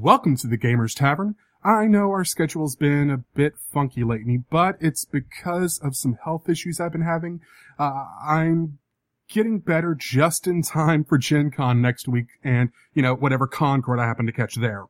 Welcome to the Gamers Tavern. I know our schedule's been a bit funky lately, but it's because of some health issues I've been having. Uh, I'm getting better just in time for Gen Con next week and, you know, whatever con crud I happen to catch there.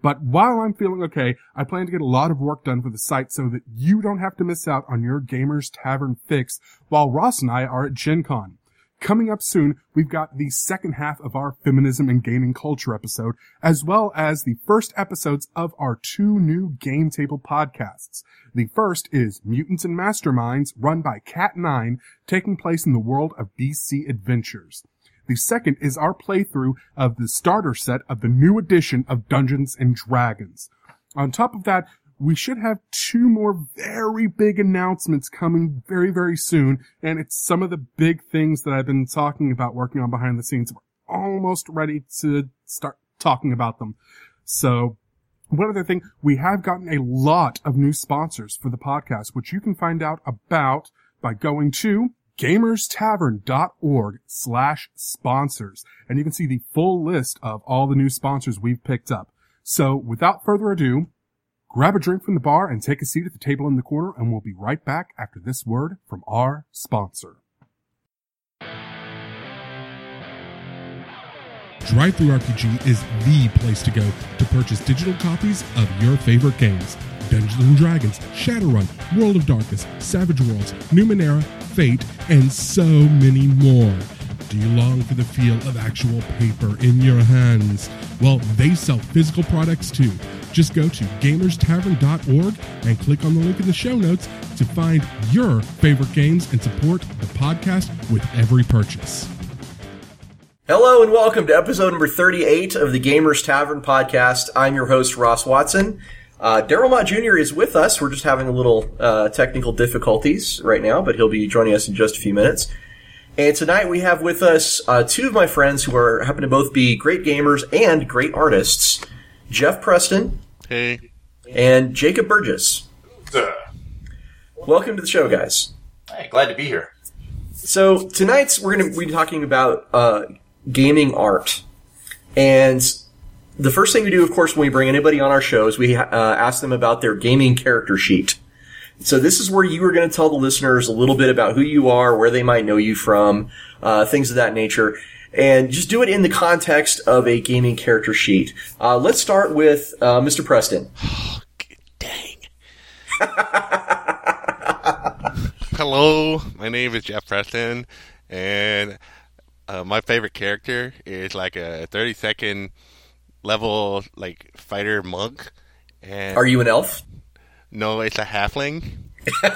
But while I'm feeling okay, I plan to get a lot of work done for the site so that you don't have to miss out on your Gamers Tavern fix while Ross and I are at Gen Con. Coming up soon, we've got the second half of our feminism and gaming culture episode, as well as the first episodes of our two new game table podcasts. The first is Mutants and Masterminds, run by Cat9, taking place in the world of DC Adventures. The second is our playthrough of the starter set of the new edition of Dungeons and Dragons. On top of that, we should have two more very big announcements coming very, very soon. And it's some of the big things that I've been talking about working on behind the scenes. We're almost ready to start talking about them. So one other thing, we have gotten a lot of new sponsors for the podcast, which you can find out about by going to gamerstavern.org slash sponsors. And you can see the full list of all the new sponsors we've picked up. So without further ado, Grab a drink from the bar and take a seat at the table in the corner, and we'll be right back after this word from our sponsor. DriveThruRPG is the place to go to purchase digital copies of your favorite games. Dungeons and Dragons, Shadowrun, World of Darkness, Savage Worlds, Numenera, Fate, and so many more. Do you long for the feel of actual paper in your hands? Well, they sell physical products too. Just go to gamerstavern.org and click on the link in the show notes to find your favorite games and support the podcast with every purchase. Hello and welcome to episode number 38 of the Gamers Tavern podcast. I'm your host, Ross Watson. Uh, Daryl Mott Jr. is with us. We're just having a little uh, technical difficulties right now, but he'll be joining us in just a few minutes. And tonight we have with us uh, two of my friends who are happen to both be great gamers and great artists. Jeff Preston. Hey. And Jacob Burgess. Welcome to the show, guys. Hey, glad to be here. So tonight's we're going to be talking about uh, gaming art, and the first thing we do, of course, when we bring anybody on our show is we uh, ask them about their gaming character sheet. So this is where you are going to tell the listeners a little bit about who you are, where they might know you from, uh, things of that nature and just do it in the context of a gaming character sheet. Uh, let's start with uh, Mr. Preston. Dang. Hello, my name is Jeff Preston, and uh, my favorite character is like a 30 second level like fighter monk. And Are you an elf? No, it's a halfling. I,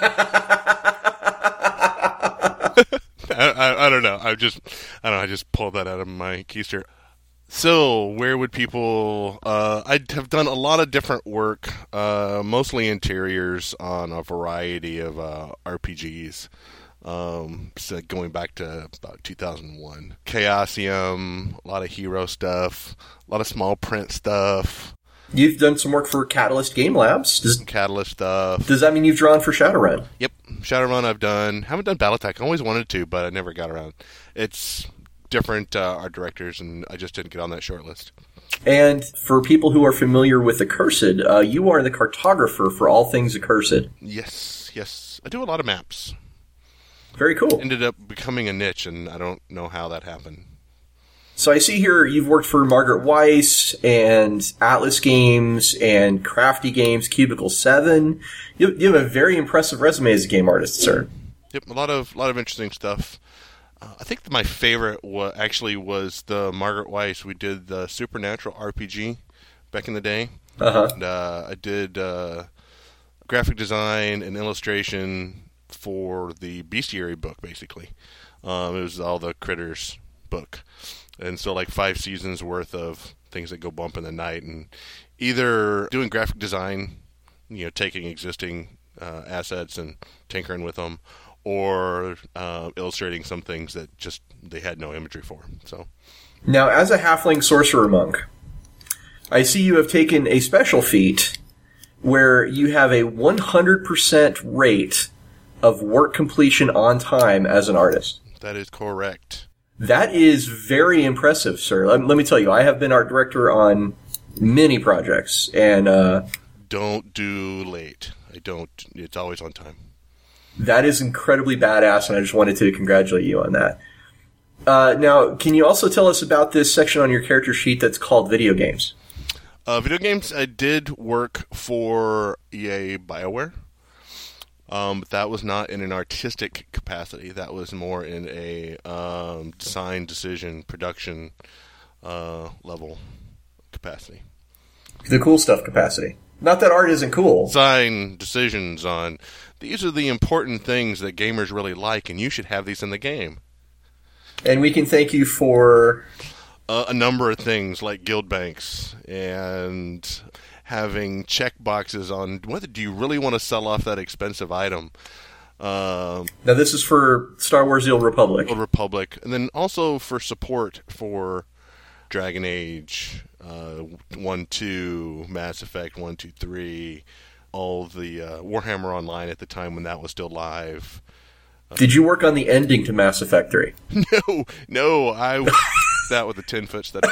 I, I, don't know. I just I don't know. I just pulled that out of my keister. So, where would people? Uh, I have done a lot of different work, uh, mostly interiors on a variety of uh, RPGs. Um, so going back to about 2001, Chaosium, a lot of hero stuff, a lot of small print stuff. You've done some work for Catalyst Game Labs. Does, Catalyst stuff. Does that mean you've drawn for Shadowrun? Yep, Shadowrun I've done. Haven't done BattleTech. I always wanted to, but I never got around. It's different uh, art directors, and I just didn't get on that short list. And for people who are familiar with Accursed, uh, you are the cartographer for all things Accursed. Yes, yes. I do a lot of maps. Very cool. Ended up becoming a niche, and I don't know how that happened. So I see here you've worked for Margaret Weis and Atlas Games and Crafty Games, Cubicle Seven. You, you have a very impressive resume as a game artist, sir. Yep, a lot of a lot of interesting stuff. Uh, I think my favorite wa- actually was the Margaret Weis. We did the Supernatural RPG back in the day. Uh-huh. And, uh, I did uh, graphic design and illustration for the Bestiary book, basically. Um, it was all the critters book and so like five seasons worth of things that go bump in the night and either doing graphic design you know taking existing uh, assets and tinkering with them or uh, illustrating some things that just they had no imagery for so. Now as a halfling sorcerer monk i see you have taken a special feat where you have a 100% rate of work completion on time as an artist. That is correct that is very impressive, sir. Let, let, me tell you, I have been art director on many projects, and uh, Don't do late. I don't. It's always on time. that is incredibly badass. And I just wanted to congratulate you on that. Uh, now, can you also tell us about this section on your character sheet that's called video games? Uh, video games. I did work for EA Bioware, um, but that was not in an artistic capacity. That was more in a um, design, decision, production uh, level capacity. The cool stuff capacity. Not that art isn't cool. Design decisions on these are the important things that gamers really like, and you should have these in the game. And we can thank you for uh, a number of things like guild banks and having check boxes on whether do you really want to sell off that expensive item. Um, now this is for Star Wars: The Old Republic. Old Republic, and then also for support for Dragon Age uh, one, two, Mass Effect one, two, three, all the uh, Warhammer Online at the time when that was still live. Did you work on the ending to Mass Effect 3? No, no, I that with a ten foot step.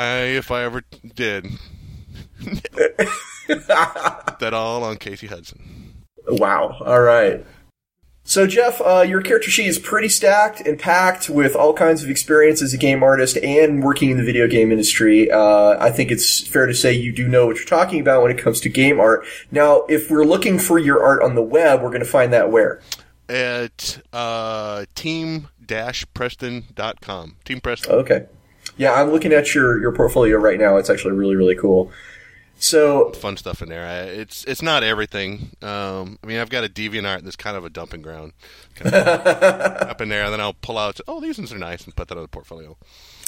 I, if I ever did, that all on Casey Hudson. Wow. All right. So, Jeff, uh, your character sheet is pretty stacked and packed with all kinds of experience as a game artist and working in the video game industry. Uh, I think it's fair to say you do know what you're talking about when it comes to game art. Now, if we're looking for your art on the web, we're going to find that where? At uh, team-preston.com. Team Preston. Okay. Yeah, I'm looking at your, your portfolio right now. It's actually really, really cool. So fun stuff in there. I, it's it's not everything. Um, I mean, I've got a DeviantArt that's kind of a dumping ground, kind of up in there, and then I'll pull out. Oh, these ones are nice, and put that on the portfolio.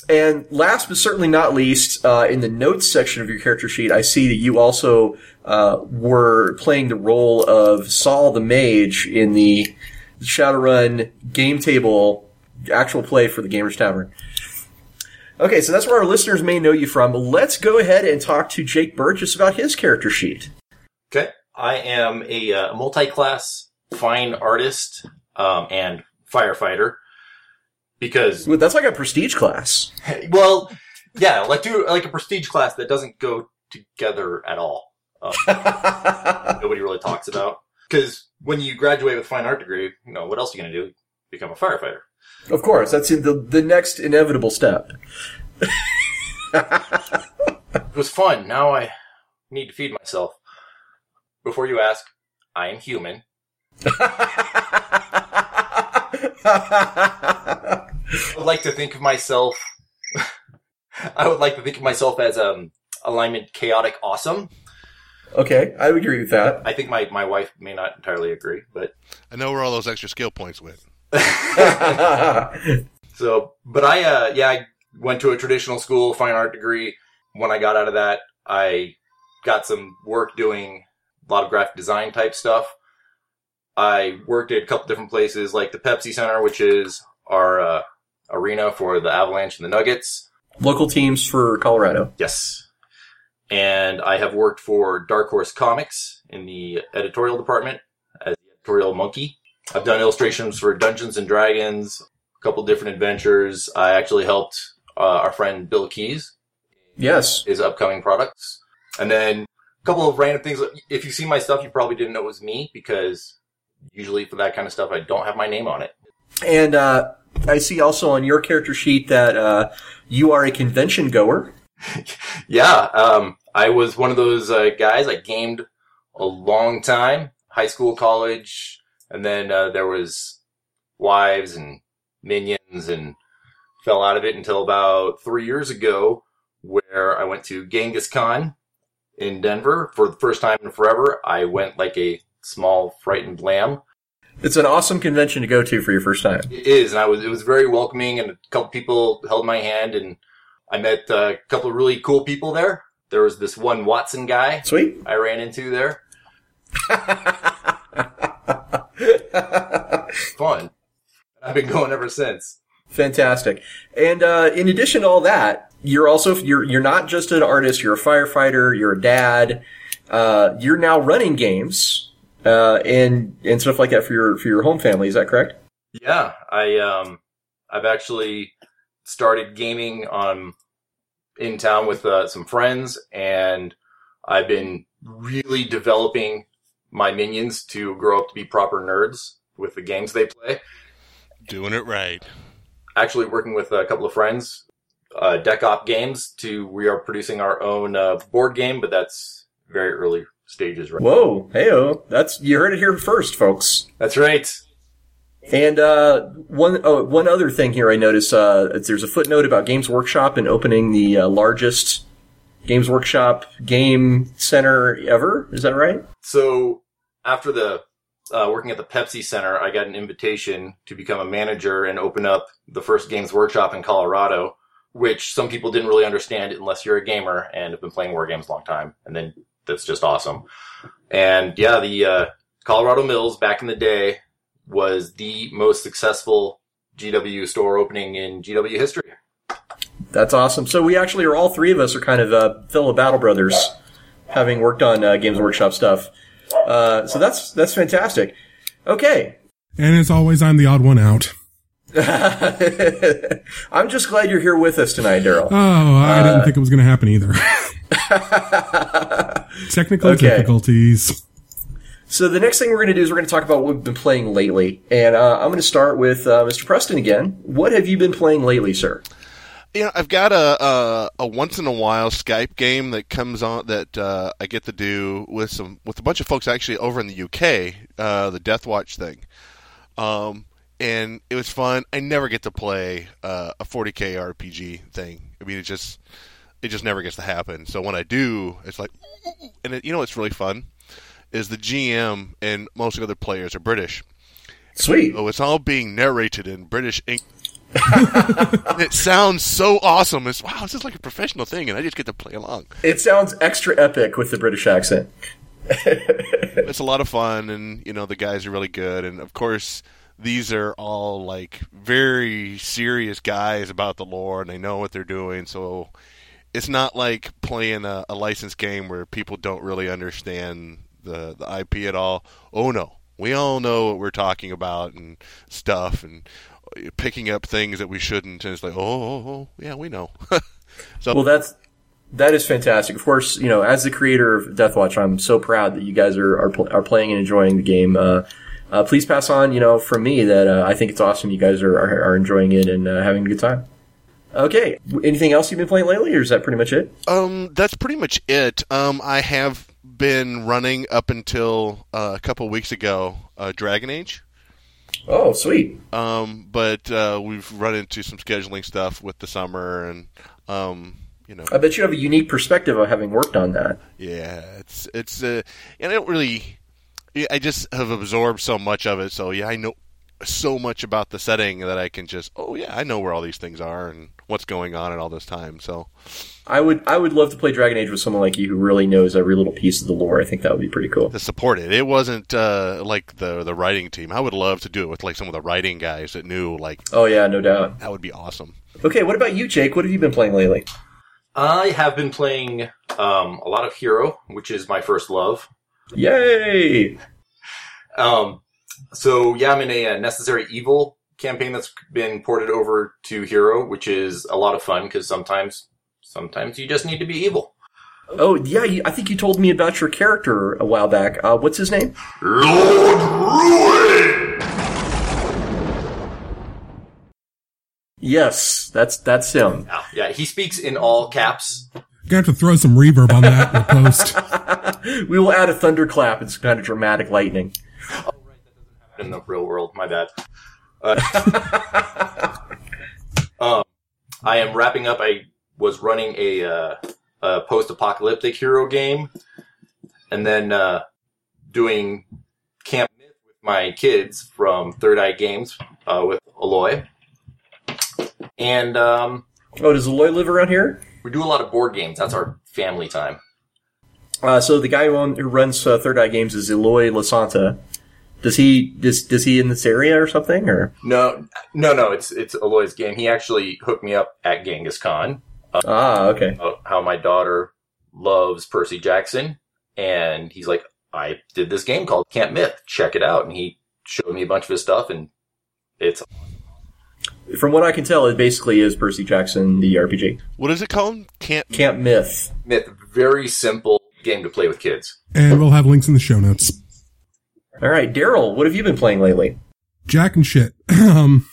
And last but certainly not least, uh, in the notes section of your character sheet, I see that you also uh, were playing the role of Saul the Mage in the Shadowrun game table actual play for the Gamers Tavern. Okay, so that's where our listeners may know you from. Let's go ahead and talk to Jake Burgess about his character sheet. Okay. I am a uh, multi-class fine artist um, and firefighter because Well, that's like a prestige class. well, yeah, like do like a prestige class that doesn't go together at all. Um, nobody really talks about because when you graduate with a fine art degree, you know what else are you going to do? Become a firefighter. Of course, that's the the next inevitable step. It was fun. Now I need to feed myself. Before you ask, I am human. I would like to think of myself. I would like to think of myself as um alignment chaotic awesome. Okay, I would agree with that. I think my, my wife may not entirely agree, but I know where all those extra skill points went. so but I uh yeah, I went to a traditional school, fine art degree. When I got out of that, I got some work doing a lot of graphic design type stuff. I worked at a couple different places like the Pepsi Center, which is our uh, arena for the Avalanche and the Nuggets. Local teams for Colorado. Yes. And I have worked for Dark Horse Comics in the editorial department as the editorial monkey. I've done illustrations for Dungeons and Dragons, a couple different adventures. I actually helped uh, our friend Bill Keys, Yes. his upcoming products. And then a couple of random things. If you see my stuff, you probably didn't know it was me because usually for that kind of stuff, I don't have my name on it. And uh, I see also on your character sheet that uh, you are a convention goer. yeah, um, I was one of those uh, guys. I gamed a long time, high school, college, and then uh, there was wives and minions, and fell out of it until about three years ago, where I went to Genghis Con in Denver for the first time in forever. I went like a small frightened lamb. It's an awesome convention to go to for your first time. It is, and I was it was very welcoming, and a couple people held my hand, and I met uh, a couple of really cool people there. There was this one Watson guy Sweet. I ran into there. Fun. I've been going ever since. Fantastic. And uh, in addition to all that, you're also you're you're not just an artist. You're a firefighter. You're a dad. Uh, you're now running games uh, and and stuff like that for your for your home family. Is that correct? Yeah, I um, I've actually started gaming on in town with uh, some friends, and I've been really developing my minions to grow up to be proper nerds with the games they play. Doing it right. Actually, working with a couple of friends, uh, Deck Op Games, to we are producing our own uh, board game, but that's very early stages right Whoa, heyo, that's you heard it here first, folks. That's right. And uh, one oh, one other thing here, I notice uh, there's a footnote about Games Workshop and opening the uh, largest Games Workshop game center ever. Is that right? So after the uh, working at the Pepsi Center, I got an invitation to become a manager and open up the first Games Workshop in Colorado, which some people didn't really understand unless you're a gamer and have been playing war games a long time. And then that's just awesome. And yeah, the uh, Colorado Mills back in the day was the most successful GW store opening in GW history. That's awesome. So we actually are all three of us are kind of uh, fellow Battle Brothers, having worked on uh, Games Workshop stuff. Uh, so that's that's fantastic. Okay, And as always, I'm the odd one out. I'm just glad you're here with us tonight, Daryl. Oh, I didn't think it was going to happen either. Technical Okay. difficulties. So the next thing we're going to do is we're going to talk about what we've been playing lately, and uh, I'm going to start with uh, Mr. Preston again. What have you been playing lately, sir? You know, I've got a a, a once in a while Skype game that comes on that uh, I get to do with some with a bunch of folks actually over in the UK, uh, the Deathwatch thing, um, and it was fun. I never get to play uh, a 40k RPG thing. I mean, it just it just never gets to happen. So when I do, it's like, and it, you know, what's really fun is the GM and most of the other players are British. Sweet. Oh, it's all being narrated in British ink. It sounds so awesome. It's wow, this is like a professional thing, and I just get to play along. It sounds extra epic with the British accent. It's a lot of fun, and you know the guys are really good, and of course these are all like very serious guys about the lore, and they know what they're doing. So it's not like playing a, a licensed game where people don't really understand the the IP at all. Oh no, we all know what we're talking about and stuff, and picking up things that we shouldn't. And it's like, oh, oh, oh yeah, we know. so Well, that's that is fantastic. Of course, you know, as the creator of Deathwatch, I'm so proud that you guys are are, pl- are playing and enjoying the game. Uh, uh, please pass on, you know, from me that uh, I think it's awesome. You guys are are, are enjoying it and uh, having a good time. Okay, anything else you've been playing lately, or is that pretty much it? Um, that's pretty much it. Um, I have been running up until uh, a couple weeks ago, uh, Dragon Age. Oh, sweet. Um, but uh, we've run into some scheduling stuff with the summer, and um, you know, I bet you have a unique perspective of having worked on that. yeah, it's it's uh, and I don't really, I just have absorbed so much of it. So yeah, I know so much about the setting that I can just, oh yeah, I know where all these things are and what's going on at all this time. So I would I would love to play Dragon Age with someone like you who really knows every little piece of the lore. I think that would be pretty cool. to support it. It wasn't uh, like the the writing team. I would love to do it with like some of the writing guys that knew like Oh yeah, no doubt. that would be awesome. Okay, what about you, Jake? What have you been playing lately? I have been playing um, a lot of Hero, which is my first love. Yay! Um, so yeah, I'm in a, uh Necessary Evil campaign that's been ported over to Hero, which is a lot of fun because sometimes, sometimes you just need to be evil. Oh yeah, I think you told me about your character a while back. Uh, what's his name? Lord Ruin! Yes, that's that's him. Yeah, yeah, he speaks in all caps. You're going to have to throw some reverb on that in the post. We will add a thunderclap. It's kind of dramatic lightning. Oh, right, that doesn't happen in the real world. My bad. Uh, um, I am wrapping up. I was running a, uh, a post-apocalyptic hero game, and then uh, doing Camp Myth with my kids from Third Eye Games uh, with Eloy, and um, Oh, does Eloy live around here? we do a lot of board games. That's our family time. Uh, so the guy who, own, who runs uh, Third Eye Games is Eloy Lasanta. Does he does does he in this area or something? Or No, no, no. It's it's Eloy's game. He actually hooked me up at Genghis Con. ah, okay. how my daughter loves Percy Jackson, and he's like, I did this game called Camp Myth. Check it out, and he showed me a bunch of his stuff, and it's from what I can tell, it basically is Percy Jackson the RPG. What is it called? Can't. Camp Myth. Myth, very simple game to play with kids. And we'll have links in the show notes. All right, Daryl, what have you been playing lately? Jack and shit. um,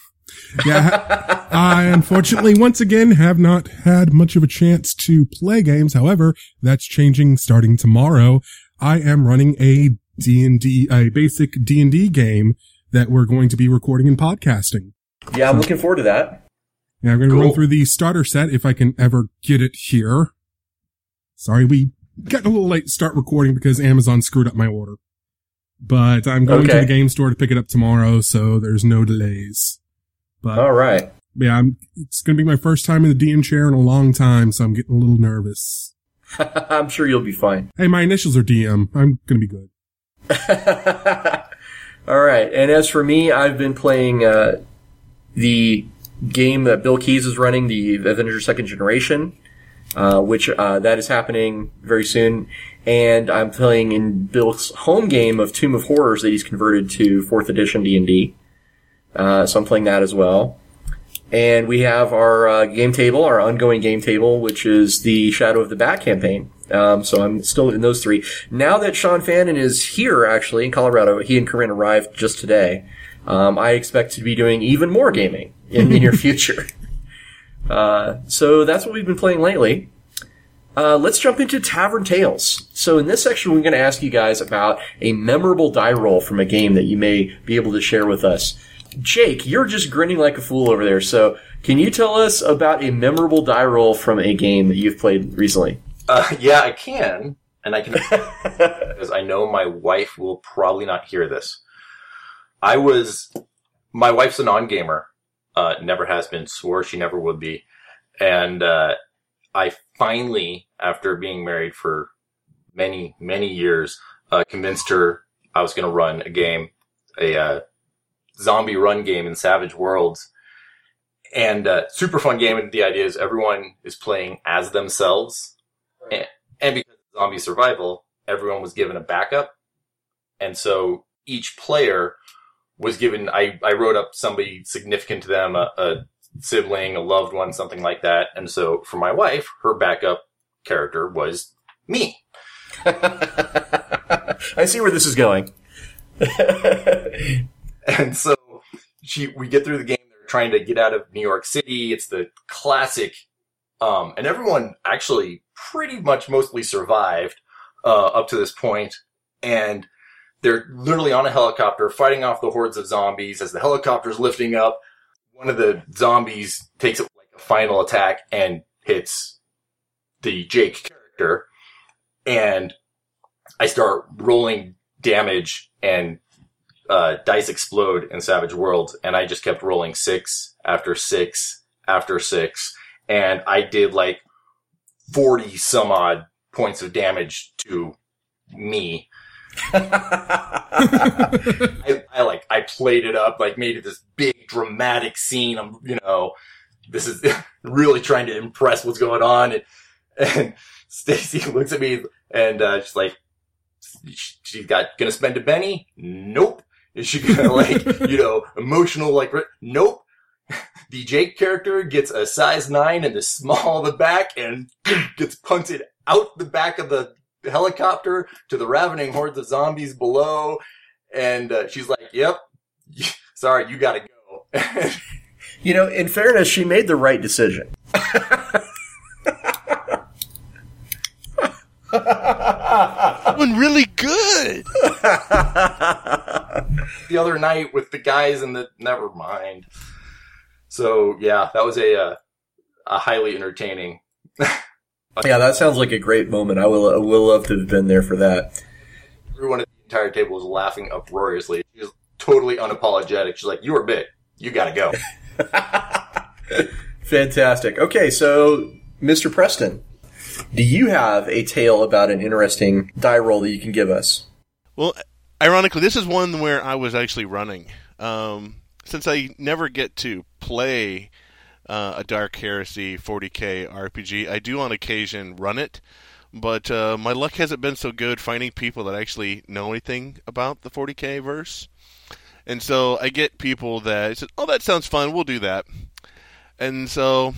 yeah, I unfortunately once again have not had much of a chance to play games. However, that's changing starting tomorrow. I am running a D&D, a basic D&D game that we're going to be recording and podcasting. Yeah, I'm looking forward to that. Yeah, I'm going to run through the starter set if I can ever get it here. Sorry, we got a little late to start recording because Amazon screwed up my order. But I'm going to the game store to pick it up tomorrow, so there's no delays. But All right. yeah, I'm, it's going to be my first time in the DM chair in a long time, so I'm getting a little nervous. I'm sure you'll be fine. Hey, my initials are DM. I'm going to be good. All right. And as for me, I've been playing uh, the game that Bill Keys is running, the Avengers Second Generation, uh, which uh, that is happening very soon. And I'm playing in Bill's home game of Tomb of Horrors that he's converted to fourth edition D and D. Uh, so I'm playing that as well. And we have our uh, game table, our ongoing game table, which is the Shadow of the Bat campaign. Um, so I'm still in those three. Now that Sean Fannon is here, actually in Colorado, he and Corinne arrived just today. Um, I expect to be doing even more gaming in the near future. Uh, so that's what we've been playing lately. Uh, let's jump into Tavern Tales. So in this section, we're going to ask you guys about a memorable die roll from a game that you may be able to share with us. Jake, you're just grinning like a fool over there. So can you tell us about a memorable die roll from a game that you've played recently? Uh, yeah, I can, and I can because I know my wife will probably not hear this. I was, my wife's a non-gamer, uh, never has been, swore she never would be, and uh, I finally, after being married for many many years, uh, convinced her I was going to run a game, a uh, zombie run game in Savage Worlds. And uh, super fun game, and the idea is everyone is playing as themselves, and, and because of zombie survival, everyone was given a backup. And so each player was given, I, I wrote up somebody significant to them, a, a sibling, a loved one, something like that. And so for my wife, her backup character was me. I see where this is going. And so she, we get through the game. They're trying to get out of New York City. It's the classic, um, and everyone actually pretty much mostly survived, uh, up to this point. And they're literally on a helicopter fighting off the hordes of zombies as the helicopter's lifting up. One of the zombies takes like a final attack and hits the Jake character. And I start rolling damage and uh, dice explode in Savage Worlds, and I just kept rolling six after six after six, and I did like forty some odd points of damage to me. I, I like I played it up, like made it this big dramatic scene. I'm you know, this is really trying to impress what's going on, and, and Stacy looks at me and uh, she's like, she's got gonna spend a Benny? Nope. Is she gonna like, you know, emotional like, nope. The Jake character gets a size nine in the small of the back and gets punted out the back of the helicopter to the ravening hordes of zombies below. And uh, she's like, yep, sorry, you gotta go. You know, in fairness, she made the right decision. Doing really good. the other night with the guys in the, never mind. So yeah, that was a, uh, a highly entertaining Yeah, that sounds like a great moment. I will, I will love to have been there for that. everyone at the entire table was laughing uproariously. She was totally unapologetic. She's like, "You were bit. You gotta go." Fantastic. Okay, so Mr. Preston, do you have a tale about an interesting die roll that you can give us? Well, ironically, this is one where I was actually running. Um, since I never get to play uh, a Dark Heresy 40k RPG, I do on occasion run it. But uh, my luck hasn't been so good finding people that actually know anything about the 40k verse. And so I get people that say, "Oh, that sounds fun. We'll do that." And so,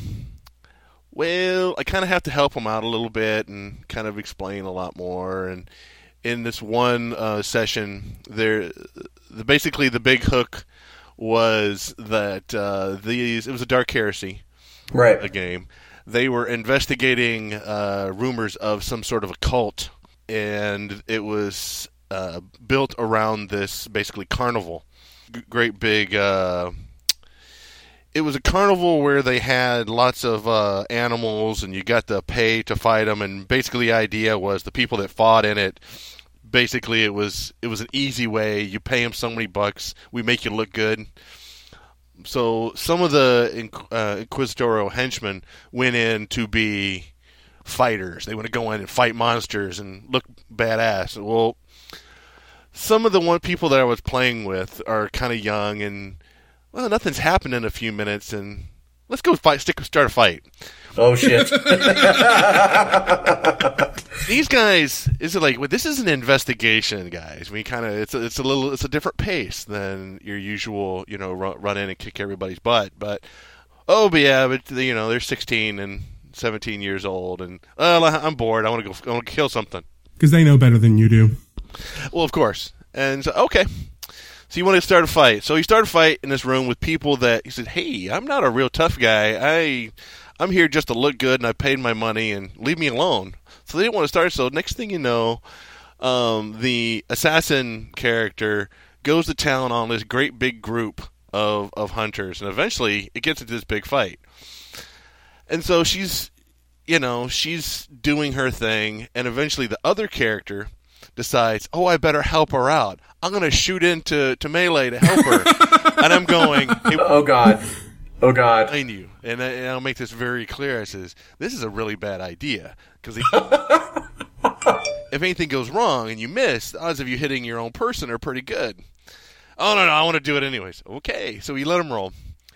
well, I kind of have to help them out a little bit and kind of explain a lot more. And in this one uh, session, there, the, basically the big hook was that uh, these it was a dark heresy, right? A game. They were investigating uh, rumors of some sort of a cult, and it was uh, built around this basically carnival, G- great big. Uh, it was a carnival where they had lots of uh, animals, and you got to pay to fight them. And basically, the idea was the people that fought in it. Basically, it was it was an easy way. You pay him so many bucks, we make you look good. So some of the uh, Inquisitorial henchmen went in to be fighters. They want to go in and fight monsters and look badass. Well, some of the one people that I was playing with are kind of young and well, nothing's happened in a few minutes, and let's go fight. Stick, start a fight. Oh shit! These guys is it like well, this is an investigation, guys. We kind of it's a, it's a little it's a different pace than your usual, you know, run, run in and kick everybody's butt. But oh, but yeah, but you know they're 16 and 17 years old, and well, I'm bored. I want to go. I want to kill something because they know better than you do. Well, of course. And so, okay. So you want to start a fight. So he started a fight in this room with people that he said, "Hey, I'm not a real tough guy. I I'm here just to look good and I paid my money and leave me alone." So they didn't want to start. So next thing you know, um, the assassin character goes to town on this great big group of of hunters, and eventually it gets into this big fight. And so she's, you know, she's doing her thing, and eventually the other character decides, oh, I better help her out. I'm going to shoot into to melee to help her, and I'm going, hey, oh god, oh god, behind you, and, I, and I'll make this very clear. I says, this is a really bad idea because if anything goes wrong and you miss, the odds of you hitting your own person are pretty good. Oh no, no, I want to do it anyways. Okay, so we let him roll,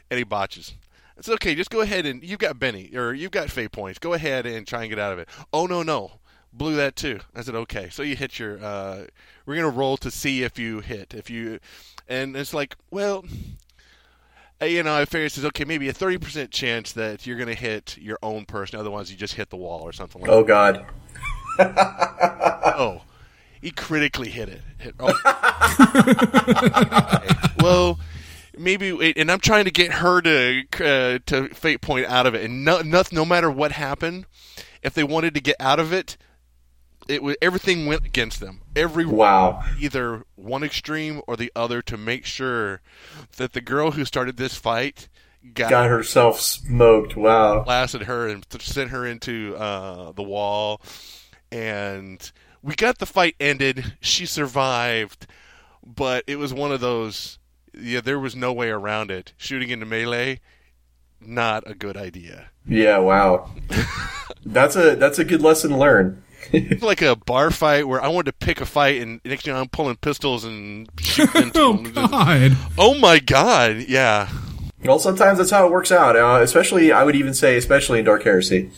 and he botches. It's okay. Just go ahead and you've got Benny or you've got fate points. Go ahead and try and get out of it. Oh no, no blew that too. I said, okay. So you hit your. Uh, we're gonna roll to see if you hit. If you, and it's like, well, uh, you know, I figured says, okay, maybe a thirty percent chance that you're gonna hit your own person. Otherwise, you just hit the wall or something like. Oh God. oh, he critically hit it. Hit, oh. well, maybe, and I'm trying to get her to uh, to fate point out of it, and no, no, no matter what happened, if they wanted to get out of it, it was everything went against them. Every wow, either one extreme or the other to make sure that the girl who started this fight got, got herself smoked. Wow, blasted her and sent her into uh, the wall, and we got the fight ended. She survived, but it was one of those. Yeah, there was no way around it. Shooting into melee, not a good idea. Yeah, wow. that's a that's a good lesson learned like a bar fight where I wanted to pick a fight, and next thing you know, I'm pulling pistols and shooting. oh God! Oh my God! Yeah. Well, sometimes that's how it works out. Uh, especially, I would even say, especially in Dark Heresy.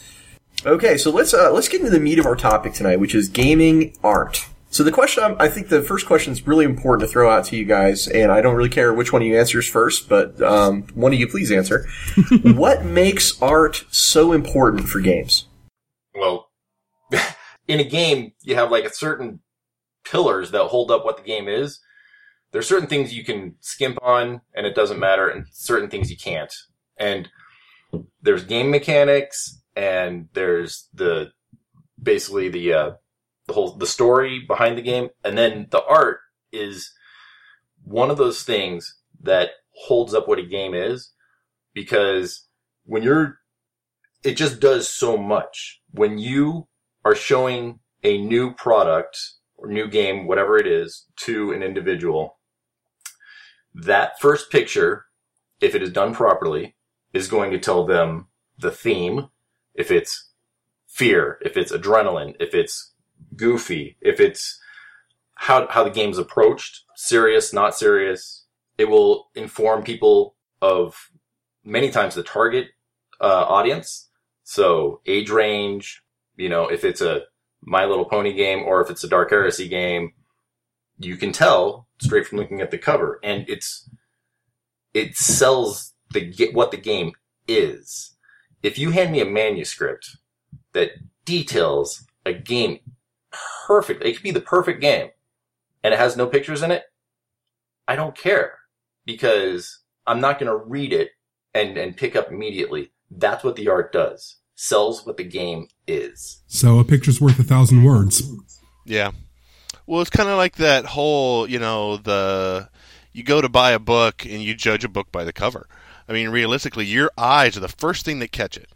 Okay, so let's uh, let's get into the meat of our topic tonight, which is gaming art. So the question, um, I think the first question is really important to throw out to you guys, and I don't really care which one of you answers first, but um, one of you please answer. what makes art so important for games? Well, in a game, you have like a certain pillars that hold up what the game is. There's certain things you can skimp on and it doesn't matter, and certain things you can't. And there's game mechanics, and there's the basically the uh, the whole the story behind the game, and then the art is one of those things that holds up what a game is because when you're it just does so much when you are showing a new product or new game, whatever it is, to an individual, that first picture, if it is done properly, is going to tell them the theme, if it's fear, if it's adrenaline, if it's goofy, if it's how, how the game's approached, serious, not serious. It will inform people of many times the target uh, audience. So age range, you know, if it's a My Little Pony game or if it's a Dark Heresy game, you can tell straight from looking at the cover, and it's it sells the what the game is. If you hand me a manuscript that details a game perfect, it could be the perfect game, and it has no pictures in it, I don't care because I'm not going to read it and, and pick up immediately. That's what the art does. Sells what the game is. So a picture's worth a thousand words. Yeah. Well, it's kind of like that whole, you know, the you go to buy a book and you judge a book by the cover. I mean, realistically, your eyes are the first thing that catch it.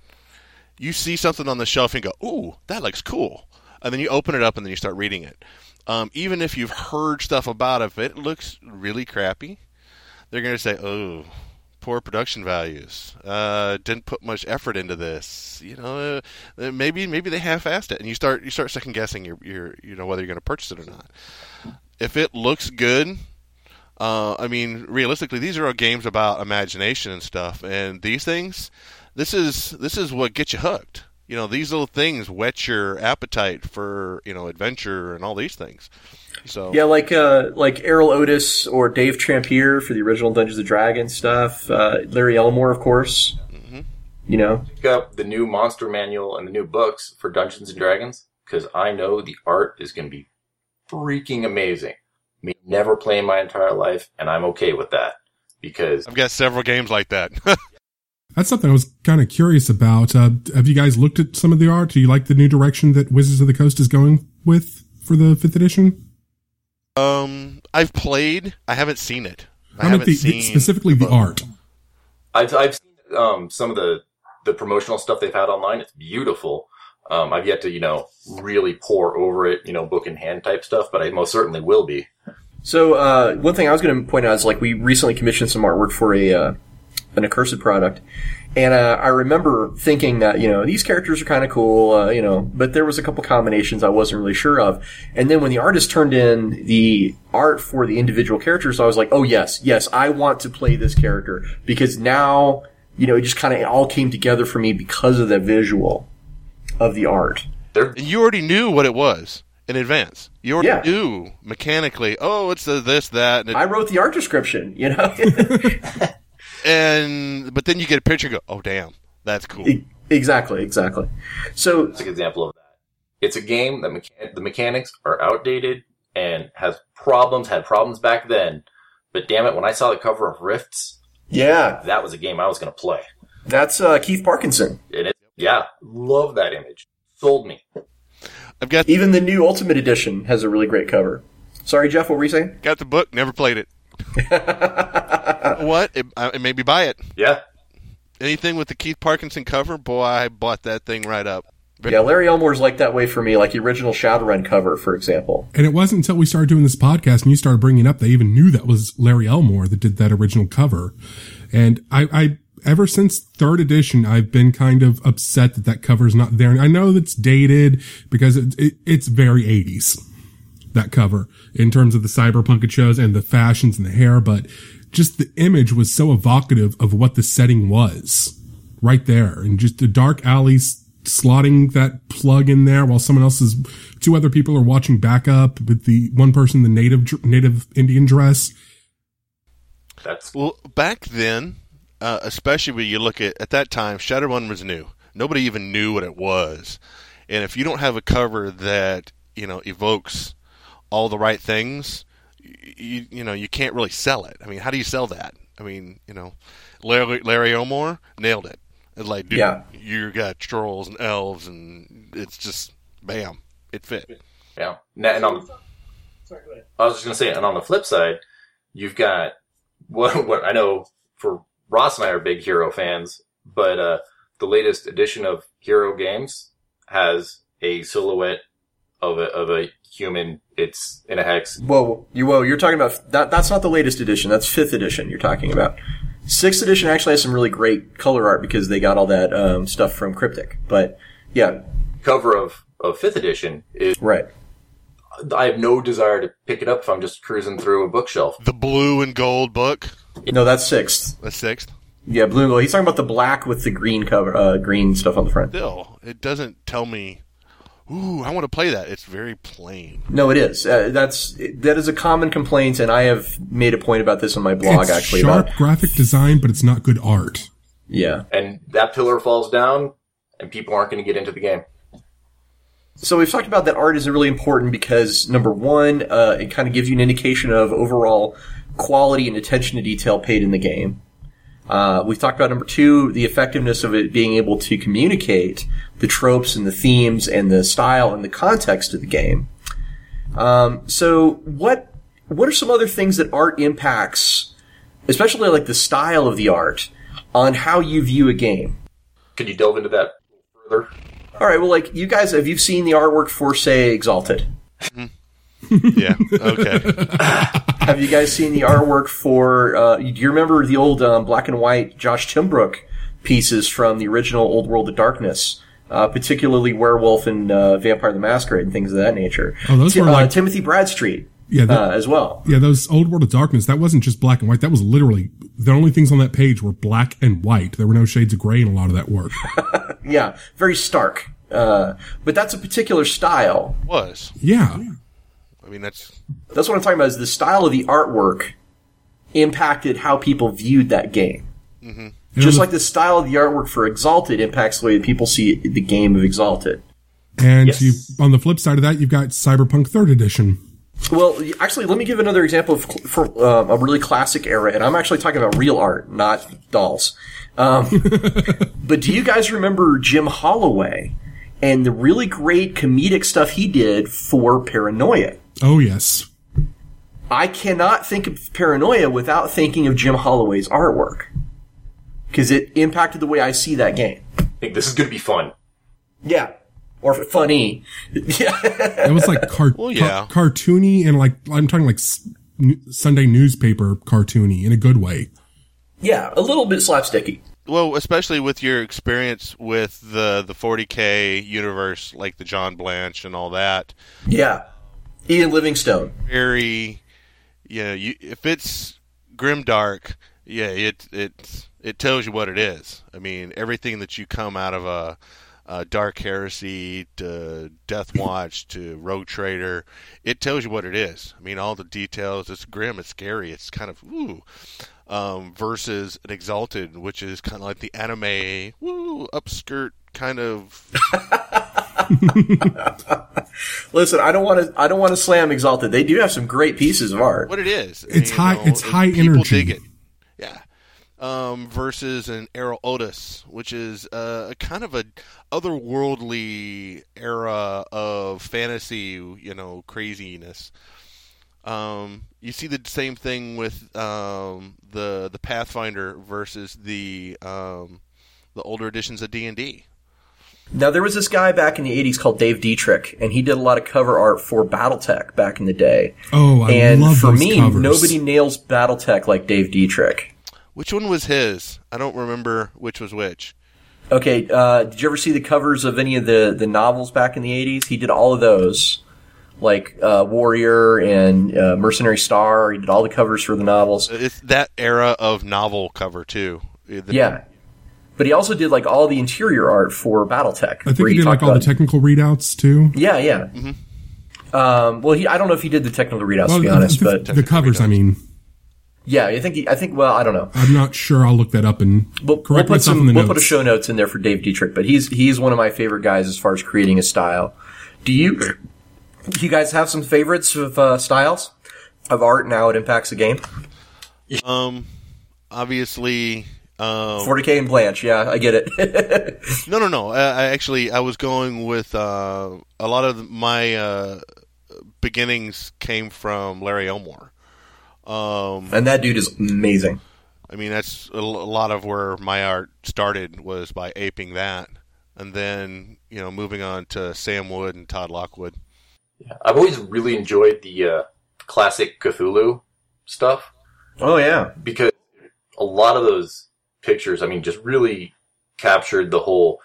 You see something on the shelf and go, "Ooh, that looks cool," and then you open it up and then you start reading it. Um, even if you've heard stuff about it, if it looks really crappy, they're going to say, "Oh, poor production values. Uh, didn't put much effort into this. You know, uh, maybe maybe they half-assed it, and you start you start second guessing your your you know whether you're going to purchase it or not. If it looks good, uh, I mean, realistically, these are all games about imagination and stuff, and these things, this is this is what gets you hooked. You know, these little things whet your appetite for you know adventure and all these things. So Yeah, like uh, like Erol Otus or Dave Trampier for the original Dungeons and Dragons stuff. Uh, Larry Elmore, of course. You know, Pick up the new monster manual and the new books for Dungeons and Dragons because I know the art is going to be freaking amazing. Me never playing my entire life, and I'm okay with that because I've got several games like that. That's something I was kind of curious about. Uh, have you guys looked at some of the art? Do you like the new direction that Wizards of the Coast is going with for the fifth edition? Um, I've played. I haven't seen it. I I meant haven't the, seen specifically the book. art. I've I've seen um, some of the the promotional stuff they've had online. It's beautiful. Um, I've yet to you know really pour over it, you know, book in hand type stuff, but I most certainly will be. So uh, one thing I was going to point out is like we recently commissioned some artwork for a uh, an accursed product, and uh, I remember thinking that you know these characters are kind of cool, uh, you know, but there was a couple combinations I wasn't really sure of, and then when the artist turned in the art for the individual characters, I was like, oh yes, yes, I want to play this character because now you know it just kind of all came together for me because of the visual of the art. And you already knew what it was in advance. You already Yeah. knew mechanically. Oh, it's this that, and, it- I wrote the art description, you know. and but then you get a picture. and Go, oh damn, that's cool. Exactly, exactly. So it's an example of that. It's a game that mecha- the mechanics are outdated and has problems. Had problems back then, but damn it, when I saw the cover of Rifts, yeah, that was a game I was going to play. that's uh, Keith Parkinson. And it, yeah, love that image. Sold me. I've got Even the new Ultimate Edition has a really great cover. Sorry, Jeff, what were you saying? got the book. Never played it. what? It, I, maybe buy it. Yeah, Anything with the Keith Parkinson cover, boy, I bought that thing right up. Very- Yeah, Larry Elmore's like that way for me, like the original Shadowrun cover, for example. And it wasn't until we started doing this podcast and you started bringing up, they even knew that was Larry Elmore that did that original cover. And I, I, ever since third edition, I've been kind of upset that that cover is not there. And I know that's dated because it, it, it's very 80s, that cover in terms of the cyberpunk it shows and the fashions and the hair, but just the image was so evocative of what the setting was right there and just the dark alleys slotting that plug in there while someone else is two other people are watching backup with the one person the native native indian dress that's Well, back then, uh, especially when you look at at that time, Shadowrun was new. Nobody even knew what it was, and if you don't have a cover that you know evokes all the right things, you you know you can't really sell it. I mean, how do you sell that? I mean, you know, Larry Larry Elmore nailed it. It's like, dude, Yeah. you got trolls and elves, and it's just bam, it fit. yeah. And and on, I was just gonna say, and on the flip side, you've got what what I know for Ross and I are big Hero fans, but uh, the latest edition of Hero Games has a silhouette of a of a human. It's in a hex. Whoa, you whoa, you're talking about that? That's not the latest edition. That's fifth edition. You're talking about. Sixth edition actually has some really great color art because they got all that um, stuff from Cryptic. But yeah, Cover of of fifth edition is. right. I have no desire to pick it up if I'm just cruising through a bookshelf. The blue and gold book, No, that's sixth. the sixth. Yeah, blue and gold. He's talking about the black with the green cover, uh, green stuff on the front. Still, it doesn't tell me. Ooh, I want to play that. It's very plain. No, it is. Uh, that's that is a common complaint, and I have made a point about this on my blog it's actually. sharp About graphic design but it's not good art Yeah. And that pillar falls down, and people aren't going to get into the game. So we've talked about that art is really important because number one, uh, it kind of gives you an indication of overall quality and attention to detail paid in the game. Uh, we've talked about number two, the effectiveness of it being able to communicate the tropes and the themes and the style and the context of the game. Um, so what what are some other things that art impacts, especially like the style of the art, on how you view a game? Could you delve into that further? All right, well, like you guys, have you seen the artwork for say Exalted? Yeah. Okay. Have you guys seen the artwork for? Uh, do you remember the old um, black and white Josh Timbrook pieces from the original Old World of Darkness? Uh, particularly Werewolf and uh, Vampire the Masquerade and things of that nature. Oh, those Ti- were uh, like- Timothy Bradstreet Yeah, that- uh, as well. Yeah, those old World of Darkness, that wasn't just black and white. That was literally the only things on that page were black and white. There were no shades of gray in a lot of that work. Yeah, very stark. Uh, but that's a particular style. Was. Yeah. I mean, that's That's what I'm talking about. Is the style of the artwork impacted how people viewed that game? You Just like the style of the artwork for Exalted impacts the way that people see the game of Exalted. and Yes. you, on the flip side of that, you've got Cyberpunk Third Edition. Well, actually, let me give another example of for um, a really classic era, and I'm actually talking about real art, not dolls. Um, but do you guys remember Jim Holloway and the really great comedic stuff he did for Paranoia? Oh yes. I cannot think of Paranoia without thinking of Jim Holloway's artwork because it impacted the way I see that game. I think this is going to be fun. Yeah, or funny. yeah, It was like car- Well, yeah. car- cartoony and like I'm talking like s- n- Sunday newspaper cartoony in a good way. yeah, a little bit slapsticky. well, especially with your experience with the the 40k universe, like the John Blanche and all that. Yeah, Ian Livingstone. Very, yeah. you, if it's grimdark, yeah, it it it tells you what it is. I mean, everything that you come out of a, a Dark Heresy to Deathwatch to Rogue Trader, it tells you what it is. I mean, all the details. It's grim. It's scary. It's kind of ooh. Um, versus an Exalted, which is kind of like the anime woo upskirt kind of Listen, I don't want to. I don't want to slam Exalted. They do have some great pieces of art. what it is. It's high- know, it's high people energy. dig it. Yeah. Um, versus an Erol Otus, which is uh, a kind of a otherworldly era of fantasy, you know, craziness. Um, you see the same thing with um, the the Pathfinder versus the um, the older editions of D and D. Now there was this guy back in the '80s called Dave Deitrick, and he did a lot of cover art for BattleTech back in the day. Oh, I and love for those me, covers. nobody nails BattleTech like Dave Deitrick. Which one was his? I don't remember which was which. Okay, uh, did you ever see the covers of any of the the novels back in the '80s? He did all of those, like uh, Warrior and uh, Mercenary Star. He did all the covers for the novels. It's that era of novel cover too. The- Yeah. But he also did like all the interior art for BattleTech. I think where he did like all the technical readouts too. Yeah, yeah. Um, well, he, I don't know if he did the technical readouts to be Well, honest, the, but the covers. I mean, yeah, I think he, I think. Well, I don't know. I'm not sure. I'll look that up and We'll, we'll correct put myself some. in the We'll notes. put a show notes in there for Dave Deitrick, but he's he's one of my favorite guys as far as creating a style. Do you do you guys have some favorites of uh, styles of art and how it impacts the game? Um, obviously, um, 40k and Blanche, yeah, I get it. no, no, no. I, I actually I was going with uh, a lot of my uh, beginnings came from Larry Elmore. Um, and that dude is amazing. I mean that's a lot of where my art started was by aping that, and then you know moving on to Sam Wood and Todd Lockwood. Yeah, I've always really enjoyed the uh, classic Cthulhu stuff Oh yeah, because a lot of those pictures, I mean, just really captured the whole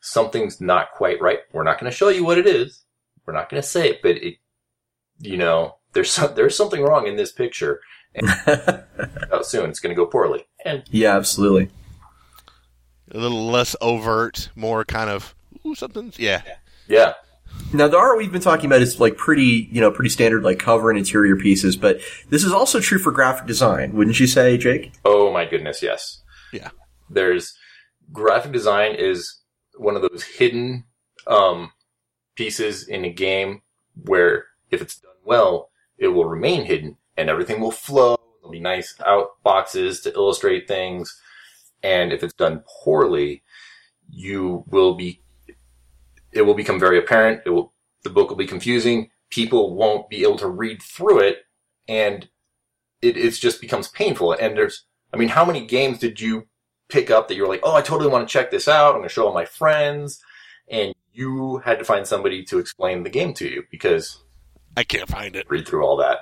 something's not quite right. We're not going to show you what it is. We're not going to say it, but it, you know, there's some, there's something wrong in this picture. And out soon, it's going to go poorly. And yeah, absolutely. A little less overt, more kind of ooh something's yeah. yeah, Now the art we've been talking about is like pretty, you know, pretty standard like cover and interior pieces, but this is also true for graphic design, wouldn't you say, Jake? oh my goodness, yes. Yeah. There's graphic design is one of those hidden um, pieces in a game where if it's done well, it will remain hidden and everything will flow. There'll be nice out boxes to illustrate things. And if it's done poorly, you will be, it will become very apparent. It will, the book will be confusing. People won't be able to read through it and it, it just becomes painful. And there's, I mean, how many games did you pick up that you're like, oh, I totally want to check this out. I'm going to show all my friends. And you had to find somebody to explain the game to you because I can't find it. read through all that.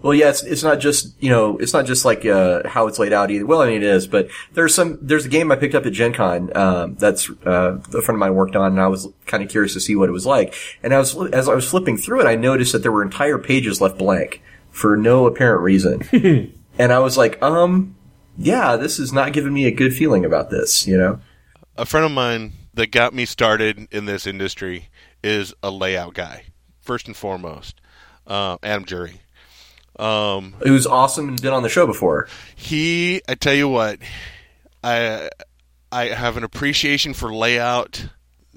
Well, yeah, it's, it's not just, you know, it's not just like, uh, how it's laid out either. Well, I mean, it is, but there's some, there's a game I picked up at Gen Con, um, that's, uh, a friend of mine worked on and I was kind of curious to see what it was like. And I was, as I was flipping through it, I noticed that there were entire pages left blank for no apparent reason. and I was like, um, yeah, this is not giving me a good feeling about this, you know? A friend of mine that got me started in this industry is a layout guy, first and foremost. Uh, Adam Jury. Um, was awesome and been on the show before. he, I tell you what, I I have an appreciation for layout.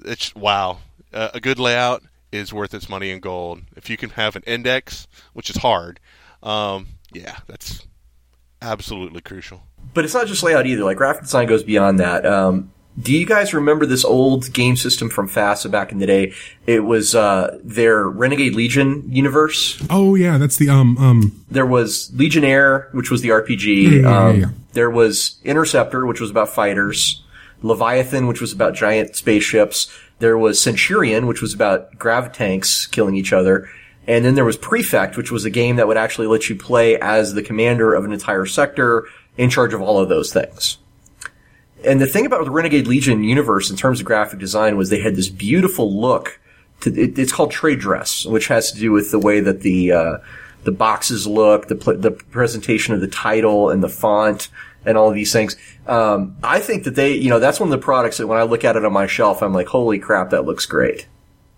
It's wow, uh, a good layout is worth its money in gold. If you can have an index, which is hard, um, yeah, that's absolutely crucial. But it's not just layout either. Like graphic design goes beyond that. Um, do you guys remember this old game system from FASA back in the day? It was uh, their Renegade Legion universe. Oh yeah, that's the um um There was Legionnaire, which was the RPG. Yeah, yeah, yeah, um, yeah. There was Interceptor, which was about fighters. Leviathan, which was about giant spaceships. There was Centurion, which was about grav tanks killing each other. And then there was Prefect, which was a game that would actually let you play as the commander of an entire sector in charge of all of those things. And the thing about the Renegade Legion universe in terms of graphic design was they had this beautiful look. To, it, it's called trade dress, which has to do with the way that the uh, the boxes look, the pl- the presentation of the title and the font and all of these things. Um, I think that they, you know, that's one of the products that when I look at it on my shelf, I'm like, holy crap, that looks great.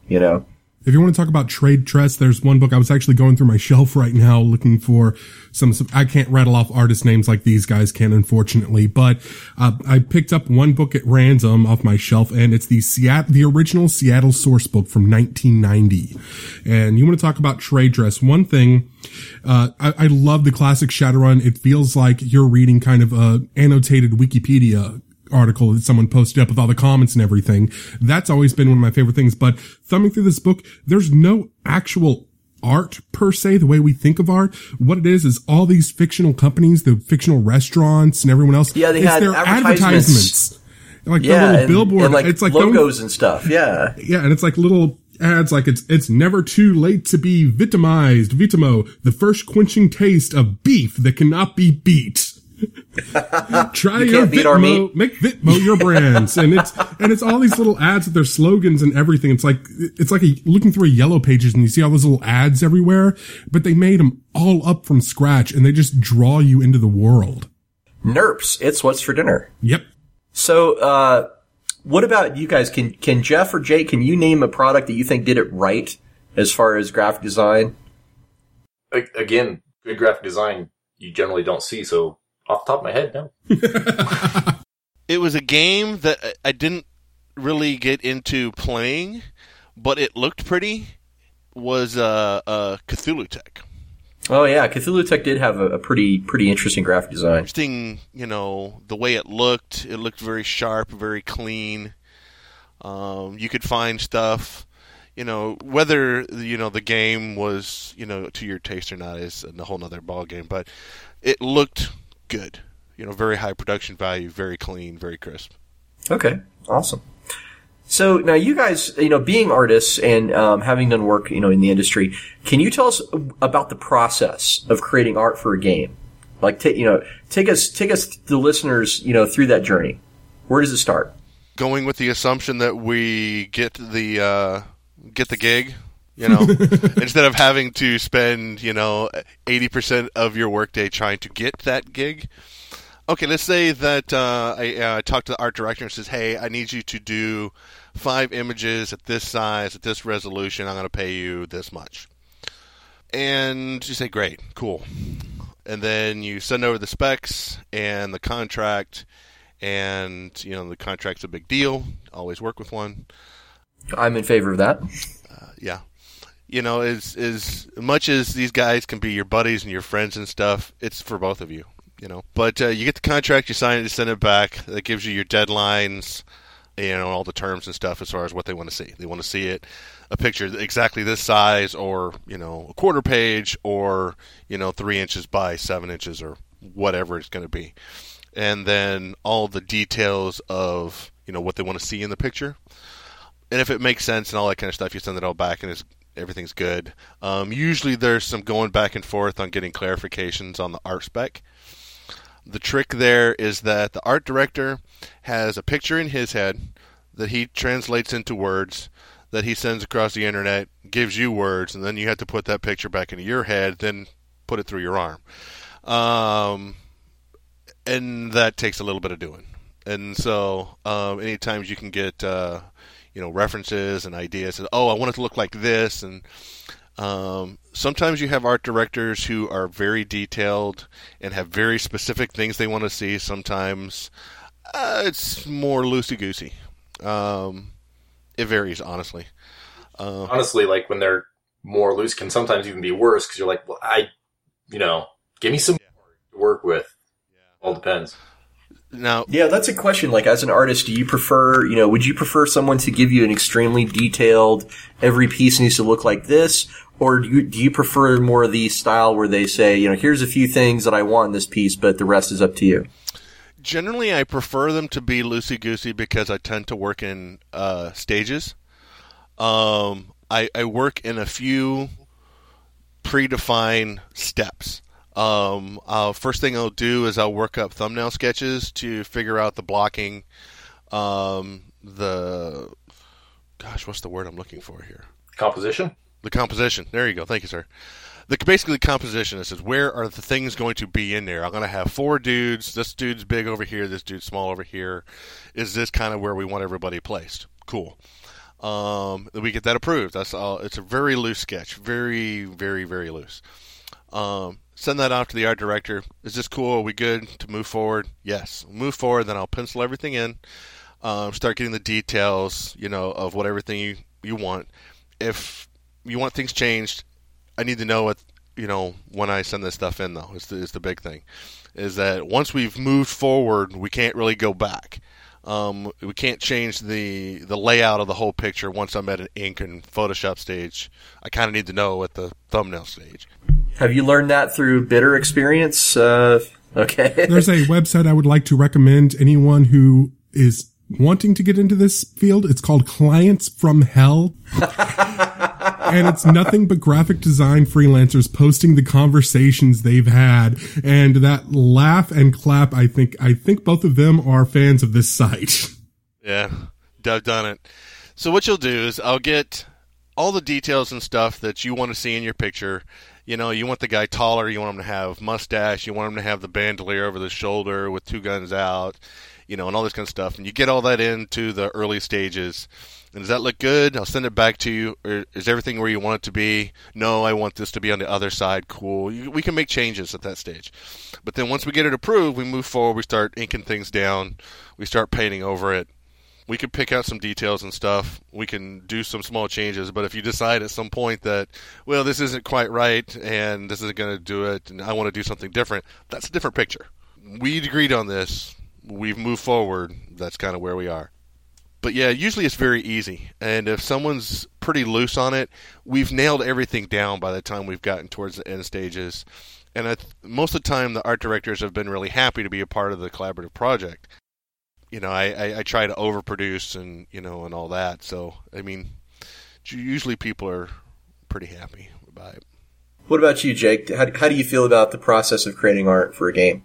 You know, If you want to talk about trade dress, there's one book I was actually going through my shelf right now looking for some, some I can't rattle off artist names like these guys can, unfortunately, but, uh, I picked up one book at random off my shelf and it's the Seattle, the original Seattle source book from 1990. And you want to talk about trade dress. One thing, uh, I, I love the classic Shadowrun. It feels like you're reading kind of a annotated Wikipedia article that someone posted up with all the comments and everything. That's always been one of my favorite things. But thumbing through this book, there's no actual art per se, the way we think of art. What it is is all these fictional companies, the fictional restaurants and everyone else. Yeah, they it's had their advertisements. Like yeah, the little and, billboard. and like it's like logos and stuff. Yeah, yeah, and it's like little ads like it's it's never too late to be victimized. Vitamo, the first quenching taste of beef that cannot be beat. Try You your can't beat our Vitmo, make Vitmo your brands, and it's and it's all these little ads with their slogans and everything. It's like it's like a, looking through a yellow pages and you see all those little ads everywhere, but they made them all up from scratch and they just draw you into the world. Nerps. It's what's for dinner. Yep. So, uh, what about you guys? Can can Jeff or Jake? Can you name a product that you think did it right as far as graphic design? Again, good graphic design you generally don't see. So off the top of my head, no. It was a game that I- I didn't really get into playing, but it looked pretty. Was uh, uh, CthulhuTech. Oh yeah, CthulhuTech did have a, a pretty pretty interesting graphic design. Interesting, you know, the way it looked. It looked very sharp, very clean. Um, you could find stuff, you know, whether you know the game was you know to your taste or not is a whole nother ball game. But it looked good. You know, very high production value, very clean, very crisp. Okay, awesome. So now you guys, you know, being artists and um, having done work, you know, in the industry, can you tell us about the process of creating art for a game? Like, ta- you know, take us, take us, the listeners, you know, through that journey. Where does it start? going with the assumption that we get the uh, get the gig, you know, instead of having to spend you know eighty percent of your workday trying to get that gig. Okay, let's say that uh, I uh, talk to the art director and says, "Hey, I need you to do five images at this size, at this resolution. I'm going to pay you this much." And you say, "Great, cool." And then you send over the specs and the contract, and you know the contract's a big deal. Always work with one. I'm in favor of that. Uh, yeah, you know, as as much as these guys can be your buddies and your friends and stuff, it's for both of you. You know, but uh, you get the contract, you sign it, you send it back. That gives you your deadlines, you know, all the terms and stuff as far as what they want to see. They want to see it a picture exactly this size, or you know, a quarter page, or you know, three inches by seven inches, or whatever it's going to be, and then all the details of you know what they want to see in the picture, and if it makes sense and all that kind of stuff, you send it all back, and it's everything's good. Um, usually, there's some going back and forth on getting clarifications on the art spec. The trick there is that the art director has a picture in his head that he translates into words that he sends across the internet, gives you words, and then you have to put that picture back into your head, then put it through your arm. Um, and that takes a little bit of doing. And so, um, anytime you can get, uh, you know, references and ideas, and, oh, I want it to look like this, and um, sometimes you have art directors who are very detailed and have very specific things they want to see. Sometimes uh, it's more loosey goosey. Um, it varies, honestly. Uh, Honestly, like when they're more loose, can sometimes even be worse because you're like, well, I, you know, give me some to work with. Yeah. All depends. Now, Yeah, that's a question. Like, as an artist, do you prefer, you know, would you prefer someone to give you an extremely detailed, every piece needs to look like this? Or do you, do you prefer more of the style where they say, you know, here's a few things that I want in this piece, but the rest is up to you? generally, I prefer them to be loosey goosey because I tend to work in uh, stages. Um, I, I work in a few predefined steps. Um, uh, first thing I'll do is I'll work up thumbnail sketches to figure out the blocking, um, the gosh, what's the word I'm looking for here? Composition? The composition. There you go. Thank you, sir. The basically composition. It says where are the things going to be in there? I'm going to have four dudes. This dude's big over here. This dude's small over here. Is this kind of where we want everybody placed? Cool. Um, we get that approved. That's all. It's a very loose sketch. Very, very, very loose. Um, send that off to the art director. Is this cool? Are we good to move forward? Yes. Move forward. Then I'll pencil everything in. Um, start getting the details, you know, of what everything you, you want. If you want things changed, I need to know what you know when I send this stuff in. Though is the, is the big thing, is that once we've moved forward, we can't really go back. Um, we can't change the the layout of the whole picture once I'm at an ink and Photoshop stage. I kind of need to know at the thumbnail stage. Have you learned that through bitter experience? Uh, okay. There's a website I would like to recommend anyone who is wanting to get into this field. It's called Clients from Hell. and it's nothing but graphic design freelancers posting the conversations they've had and that laugh and clap i think i think both of them are fans of this site Yeah, I've done it. So what you'll do is I'll get all the details and stuff that you want to see in your picture. You know, you want the guy taller, you want him to have mustache, you want him to have the bandolier over the shoulder with two guns out, you know, and all this kind of stuff. And you get all that into the early stages. And does that look good? I'll send it back to you. Or is everything where you want it to be? No, I want this to be on the other side. Cool. You, we can make changes at that stage. But then once we get it approved, we move forward. We start inking things down. We start painting over it. We can pick out some details and stuff. We can do some small changes. But if you decide at some point that, well, this isn't quite right and this isn't going to do it and I want to do something different, that's a different picture. We agreed on this. We've moved forward. That's kind of where we are but yeah, usually it's very easy. And if someone's pretty loose on it, we've nailed everything down by the time we've gotten towards the end stages. And th- most of the time, the art directors have been really happy to be a part of the collaborative project. You know, I, I, I try to overproduce and you know and all that. So I mean, usually people are pretty happy about it. What about you, Jake? How, how do you feel about the process of creating art for a game?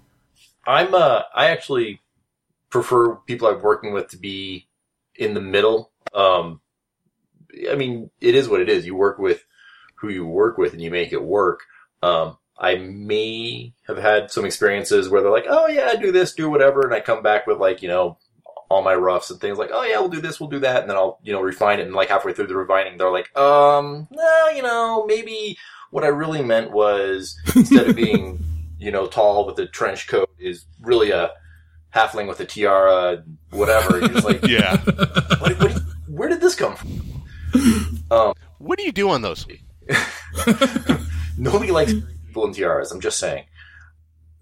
I'm uh I actually prefer people I'm working with to be in the middle. Um I mean, it is what it is. You work with who you work with and you make it work. Um I may have had some experiences where they're like, "Oh yeah, do this, do whatever," and I come back with like, you know, all my roughs and things like, "Oh yeah, we'll do this, we'll do that," and then I'll, you know, refine it. And like halfway through the refining, they're like, "Um, no, you know, maybe what I really meant was instead of being, you know, tall with a trench coat, is really a halfling with a tiara, whatever. You're just like, Yeah. what, what, where did this come from? what do you do on those? Nobody likes people in tiaras. I'm just saying.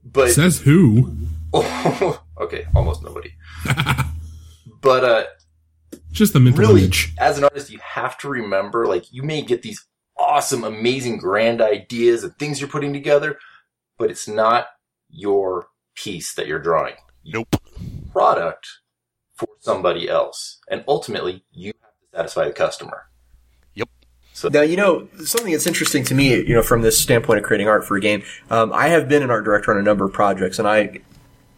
But Says who? okay, almost nobody. but uh, Just the mental really, image. as an artist, you have to remember, like, you may get these awesome, amazing, grand ideas and things you're putting together, but it's not your piece that you're drawing. Nope. Product for somebody else, and ultimately, you have to satisfy the customer. Yep. Now, you know, something that's interesting to me, you know, from this standpoint of creating art for a game, um, I have been an art director on a number of projects, and I,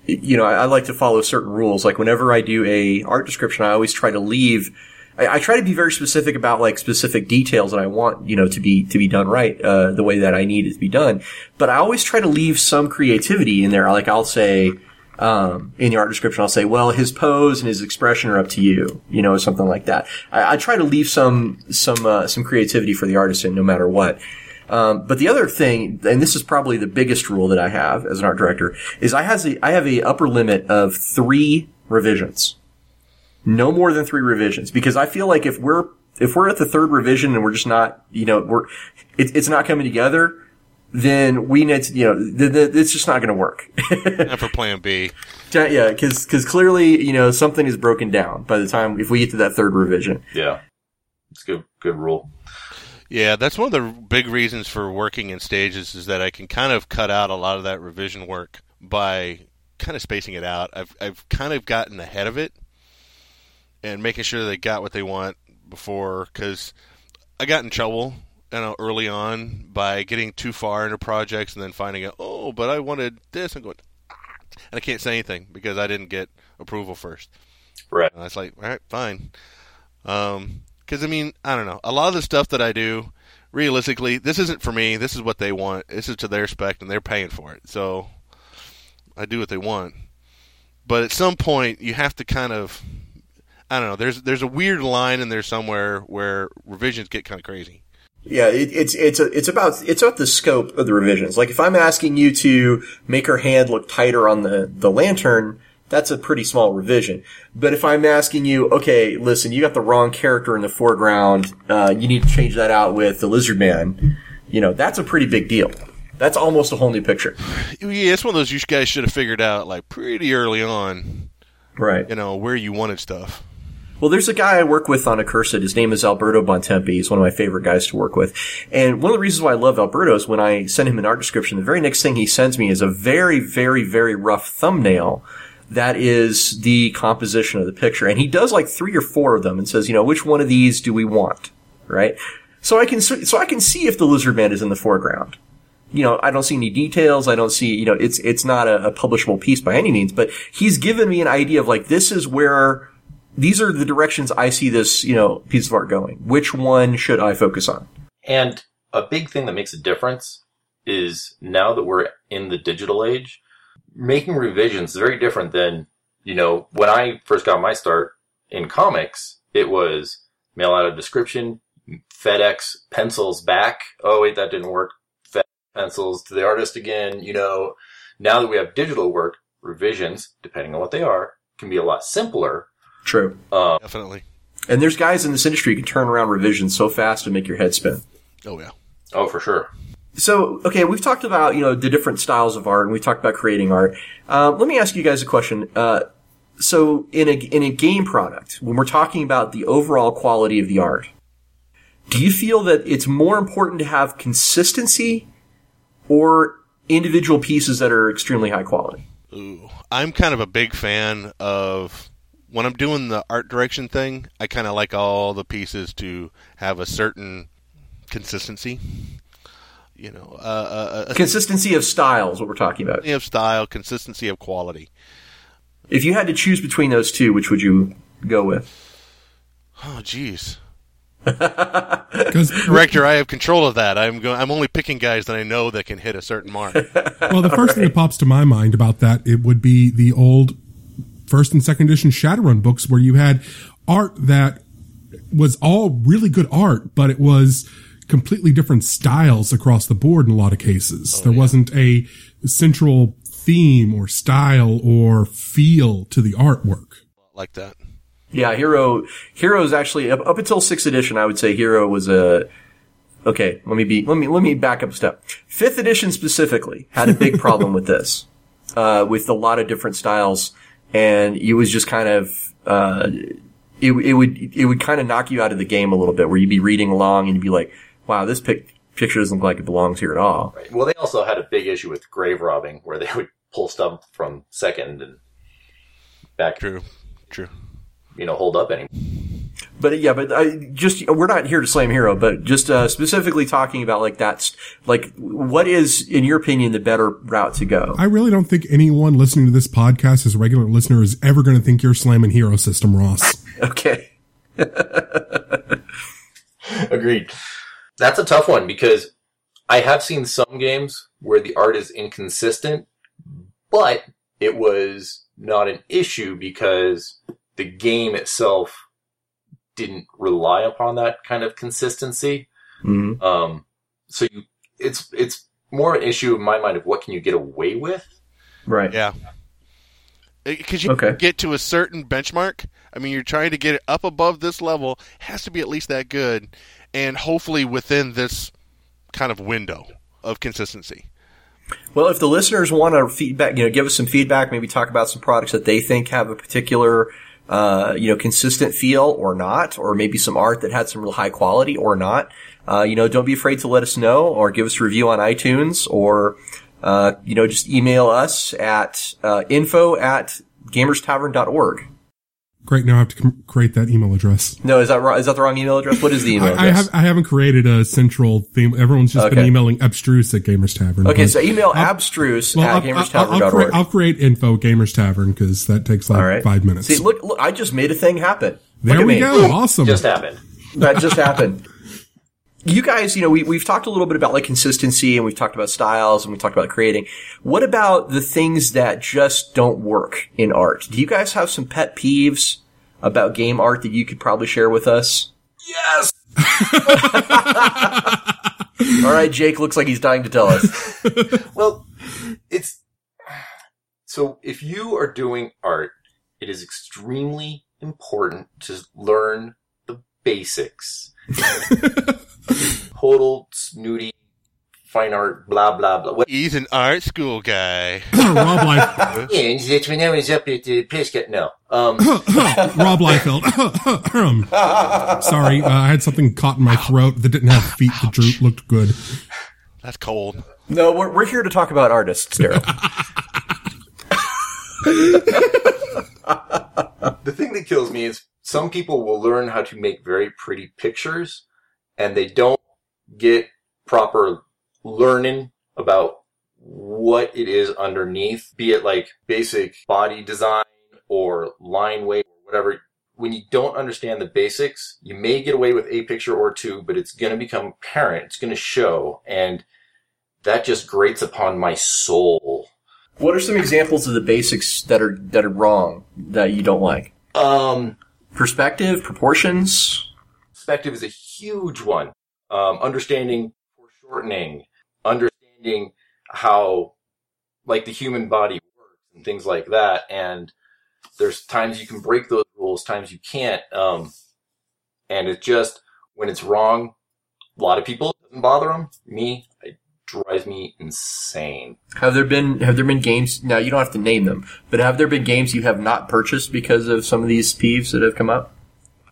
you know, I, I like to follow certain rules. Like whenever I do a art description, I always try to leave. I, I try to be very specific about like specific details that I want, you know, to be to be done right, uh, the way that I need it to be done. But I always try to leave some creativity in there. Like I'll say, um, in the art description, I'll say, well, his pose and his expression are up to you, you know, something like that. I, I try to leave some, some, uh, some creativity for the artist in no matter what. Um, but the other thing, and this is probably the biggest rule that I have as an art director, is I has a, I have a upper limit of three revisions. No more than three revisions, because I feel like if we're, if we're at the third revision and we're just not, you know, we're, it, it's not coming together, then we need to, you know, th- th- it's just not going to work. And for Plan B. Yeah, because because clearly you know something is broken down by the time if we get to that third revision. Yeah, it's good. Good rule. Yeah, that's one of the big reasons for working in stages is that I can kind of cut out a lot of that revision work by kind of spacing it out. I've I've kind of gotten ahead of it and making sure they got what they want before because I got in trouble you know early on by getting too far into projects and then finding out oh but I wanted this and going "Ah," and I can't say anything because I didn't get approval first. Right. And I was like, all right, fine. Um, because I mean, I don't know. A lot of the stuff that I do, realistically, this isn't for me. This is what they want. This is to their spec, and they're paying for it. So I do what they want. But at some point, you have to kind of, I don't know. There's there's a weird line in there somewhere where revisions get kind of crazy. Yeah, it, it's it's a, it's about it's about the scope of the revisions. Like if I'm asking you to make her hand look tighter on the the lantern, that's a pretty small revision. But if I'm asking you, okay, listen, you got the wrong character in the foreground, uh, you need to change that out with the lizard man. You know, that's a pretty big deal. That's almost a whole new picture. Yeah, it's one of those you guys should have figured out like pretty early on. Right. You know where you wanted stuff. Well, there's a guy I work with on Accursed. His name is Alberto Bontempi. He's one of my favorite guys to work with. And one of the reasons why I love Alberto is when I send him an art description, the very next thing he sends me is a very, very, very rough thumbnail that is the composition of the picture. And he does like three or four of them and says, you know, which one of these do we want? Right? So I can, so I can see if the lizard man is in the foreground. You know, I don't see any details. I don't see, you know, it's, it's not a, a publishable piece by any means, but he's given me an idea of like, this is where, these are the directions I see this, you know, piece of art going. Which one should I focus on? And a big thing that makes a difference is now that we're in the digital age, making revisions is very different than, you know, when I first got my start in comics, it was mail out a description, FedEx pencils back. Oh, wait, that didn't work. FedEx pencils to the artist again. You know, now that we have digital work, revisions, depending on what they are, can be a lot simpler. True. Um, Definitely. And there's guys in this industry who can turn around revisions so fast to make your head spin. Oh yeah. oh, for sure. So, okay, we've talked about, you know, the different styles of art and we've talked about creating art. Uh, let me ask you guys a question. Uh, so in a, in a game product, when we're talking about the overall quality of the art, do you feel that it's more important to have consistency or individual pieces that are extremely high quality? Ooh. I'm kind of a big fan of when I'm doing the art direction thing, I kind of like all the pieces to have a certain consistency. You know, uh, a, a Consistency of style is what we're talking about. consistency of style, consistency of quality. If you had to choose between those two, which would you go with? Oh, jeez. Because Director, I have control of that. I'm going. I'm only picking guys that I know that can hit a certain mark. well, the first thing that pops to my mind about that it would be the old first and second edition Shadowrun books where you had art that was all really good art, but it was completely different styles across the board in a lot of cases. there wasn't a central theme or style or feel to the artwork. Like that. Yeah, Hero Hero is actually up, up until sixth edition. I would say Hero was a okay. Let me be let me let me back up a step. Fifth edition specifically had a big problem with this, uh, with a lot of different styles, and it was just kind of uh, it it would it would kind of knock you out of the game a little bit, where you'd be reading along and you'd be like, wow, this pic- picture doesn't look like it belongs here at all. Right. Well, they also had a big issue with grave robbing, where they would pull stuff from second and back, True. True. you know, hold up anymore. But yeah, but I just we're not here to slam hero, but just uh, specifically talking about like that's like what is in your opinion the better route to go? I really don't think anyone listening to this podcast as a regular listener is ever going to think you're slamming hero system, Ross. Okay, Agreed. That's a tough one because I have seen some games where the art is inconsistent, but it was not an issue because the game itself didn't rely upon that kind of consistency. Mhm. Um, so you, it's it's more an issue in my mind of what can you get away with. right. Yeah. Because you Okay. get to a certain benchmark. I mean, you're trying to get it up above this level. Has to be at least that good, and hopefully within this kind of window of consistency. Well, if the listeners want to feedback, you know, give us some feedback, maybe talk about some products that they think have a particular, uh, you know, consistent feel or not, or maybe some art that had some real high quality or not. Uh, you know, don't be afraid to let us know or give us a review on iTunes or, uh, you know, just email us at, uh, info at gamerstavern.org. Great. Now I have to com- create that email address. No, is that wrong? Is that the wrong email address? What is the email I, I address? have I haven't created a central theme. Everyone's just been emailing abstruse at Gamers Tavern. okay, so email abstruse Well, at I'll, I'll, I'll, gamerstavern.org. create, I'll create info Gamers Tavern because that takes like All right. five minutes. See, look, look, I just made a thing happen. there look we me. go. Awesome. Just happened. that just happened. You guys, you know, we, we've talked a little bit about like consistency and we've talked about styles and we've talked about creating. What about the things that just don't work in art? Do you guys have some pet peeves about game art that you could probably share with us? Yes. All right, Jake looks like he's dying to tell us. Well, it's so if you are doing art, it is extremely important to learn the basics. Total snooty fine art, blah blah blah. What? He's an art school guy. Rob Life, Yeah, that's when I was up at the Prescott. No, um, Rob Liefeld. Sorry, uh, I had something caught in my throat that didn't have feet that drew, looked good. That's cold. No, we're, we're here to talk about artists, Daryl. the thing that kills me is some people will learn how to make very pretty pictures and they don't get proper learning about what it is underneath, be it like basic body design or line weight or whatever. When you don't understand the basics, you may get away with a picture or two, but it's going to become apparent. It's going to show. And that just grates upon my soul. what are some examples of the basics that are that are wrong that you don't like? Um, Perspective, proportions. perspective is a huge one. Um, understanding foreshortening, understanding how, like, the human body works and things like that. And there's times you can break those rules, times you can't. Um, and it's just when it's wrong, a lot of people doesn't bother them. Me, it drives me insane. Have there been have there been games? Now you don't have to name them, but have there been games you have not purchased because of some of these peeves that have come up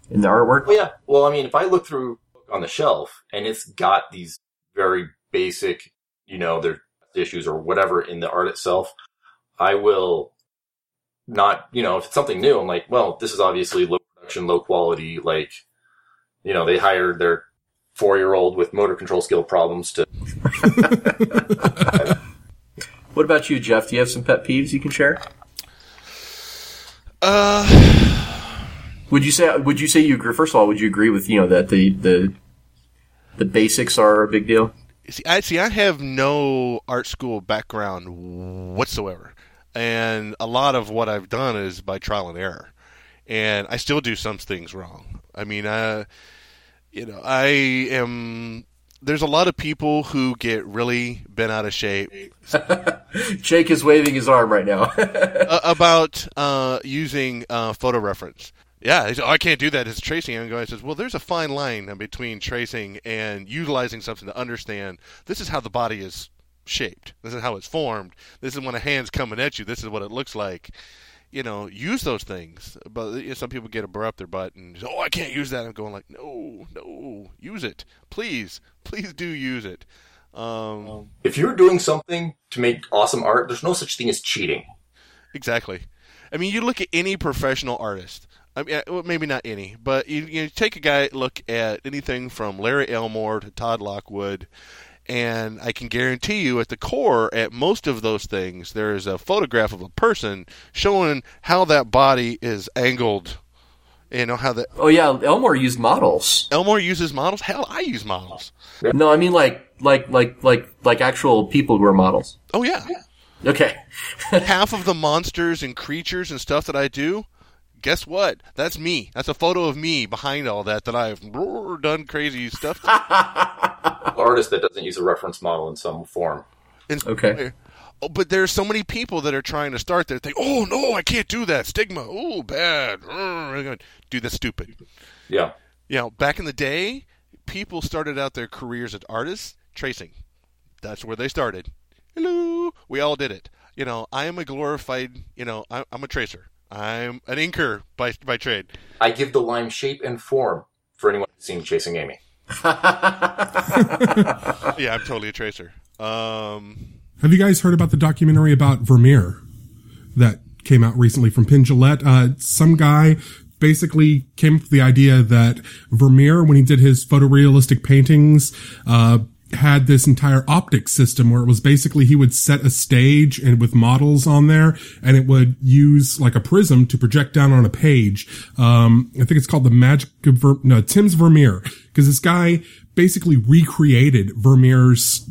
in the artwork? Well, yeah. Well, I mean, if I look through on the shelf and it's got these very basic, you know, their issues or whatever in the art itself, I will not, you know, if it's something new, I'm like, well, this is obviously low production, low quality. Like, you know, they hired their four year old with motor control skill problems to. What about you, Jeff? Do you have some pet peeves you can share? Uh, Would you say would you say you agree? First of all, would you agree with you know that the the the basics are a big deal? see, I see. I have no art school background whatsoever, and a lot of what I've done is by trial and error, and I still do some things wrong. I mean, uh, you know, I am there's a lot of people who get really bent out of shape Jake is waving his arm right now. uh, about uh, using uh, photo reference. Yeah, he's, oh, I can't do that. It's tracing. And guy says, well, there's a fine line between tracing and utilizing something to understand this is how the body is shaped. This is how it's formed. This is when a hand's coming at you. This is what it looks like. You know, use those things. But you know, some people get a burr up their butt and say, oh, I can't use that. I'm going like, no, no, use it, please, please do use it. Um, If you're doing something to make awesome art, there's no such thing as cheating. Exactly. I mean, you look at any professional artist. I mean, uh, well, maybe not any, but you, you take a guy look at anything from Larry Elmore to Todd Lockwood, and I can guarantee you, at the core, at most of those things, there is a photograph of a person showing how that body is angled. You know how that oh yeah, Elmore used models. Elmore uses models. Hell, I use models. No, I mean like like like like like actual people who are models. Oh yeah. Okay. half of the monsters and creatures and stuff that I do, guess what? That's me. That's a photo of me behind all that that I've done crazy stuff. Artist that doesn't use a reference model in some form. And- Okay. Oh, but there's so many people that are trying to start their thing. Oh no, I can't do that. Stigma. Oh, bad. Do I'm going, Dude, that's stupid. Yeah. You know, back in the day, people started out their careers as artists tracing. That's where they started. Hello, we all did it. You know, I am a glorified. You know, I, I'm a tracer. I'm an inker by by trade. I give the line shape and form for anyone who's seen Chasing Amy. Yeah, I'm totally a tracer. Um, Have you guys heard about the documentary about Vermeer that came out recently from Penn Jillette? Uh, some guy basically came up with the idea that Vermeer, when he did his photorealistic paintings, uh, had this entire optic system where it was basically he would set a stage and with models on there and it would use like a prism to project down on a page. Um, I think it's called the magic of Ver- no, Tim's Vermeer because this guy basically recreated Vermeer's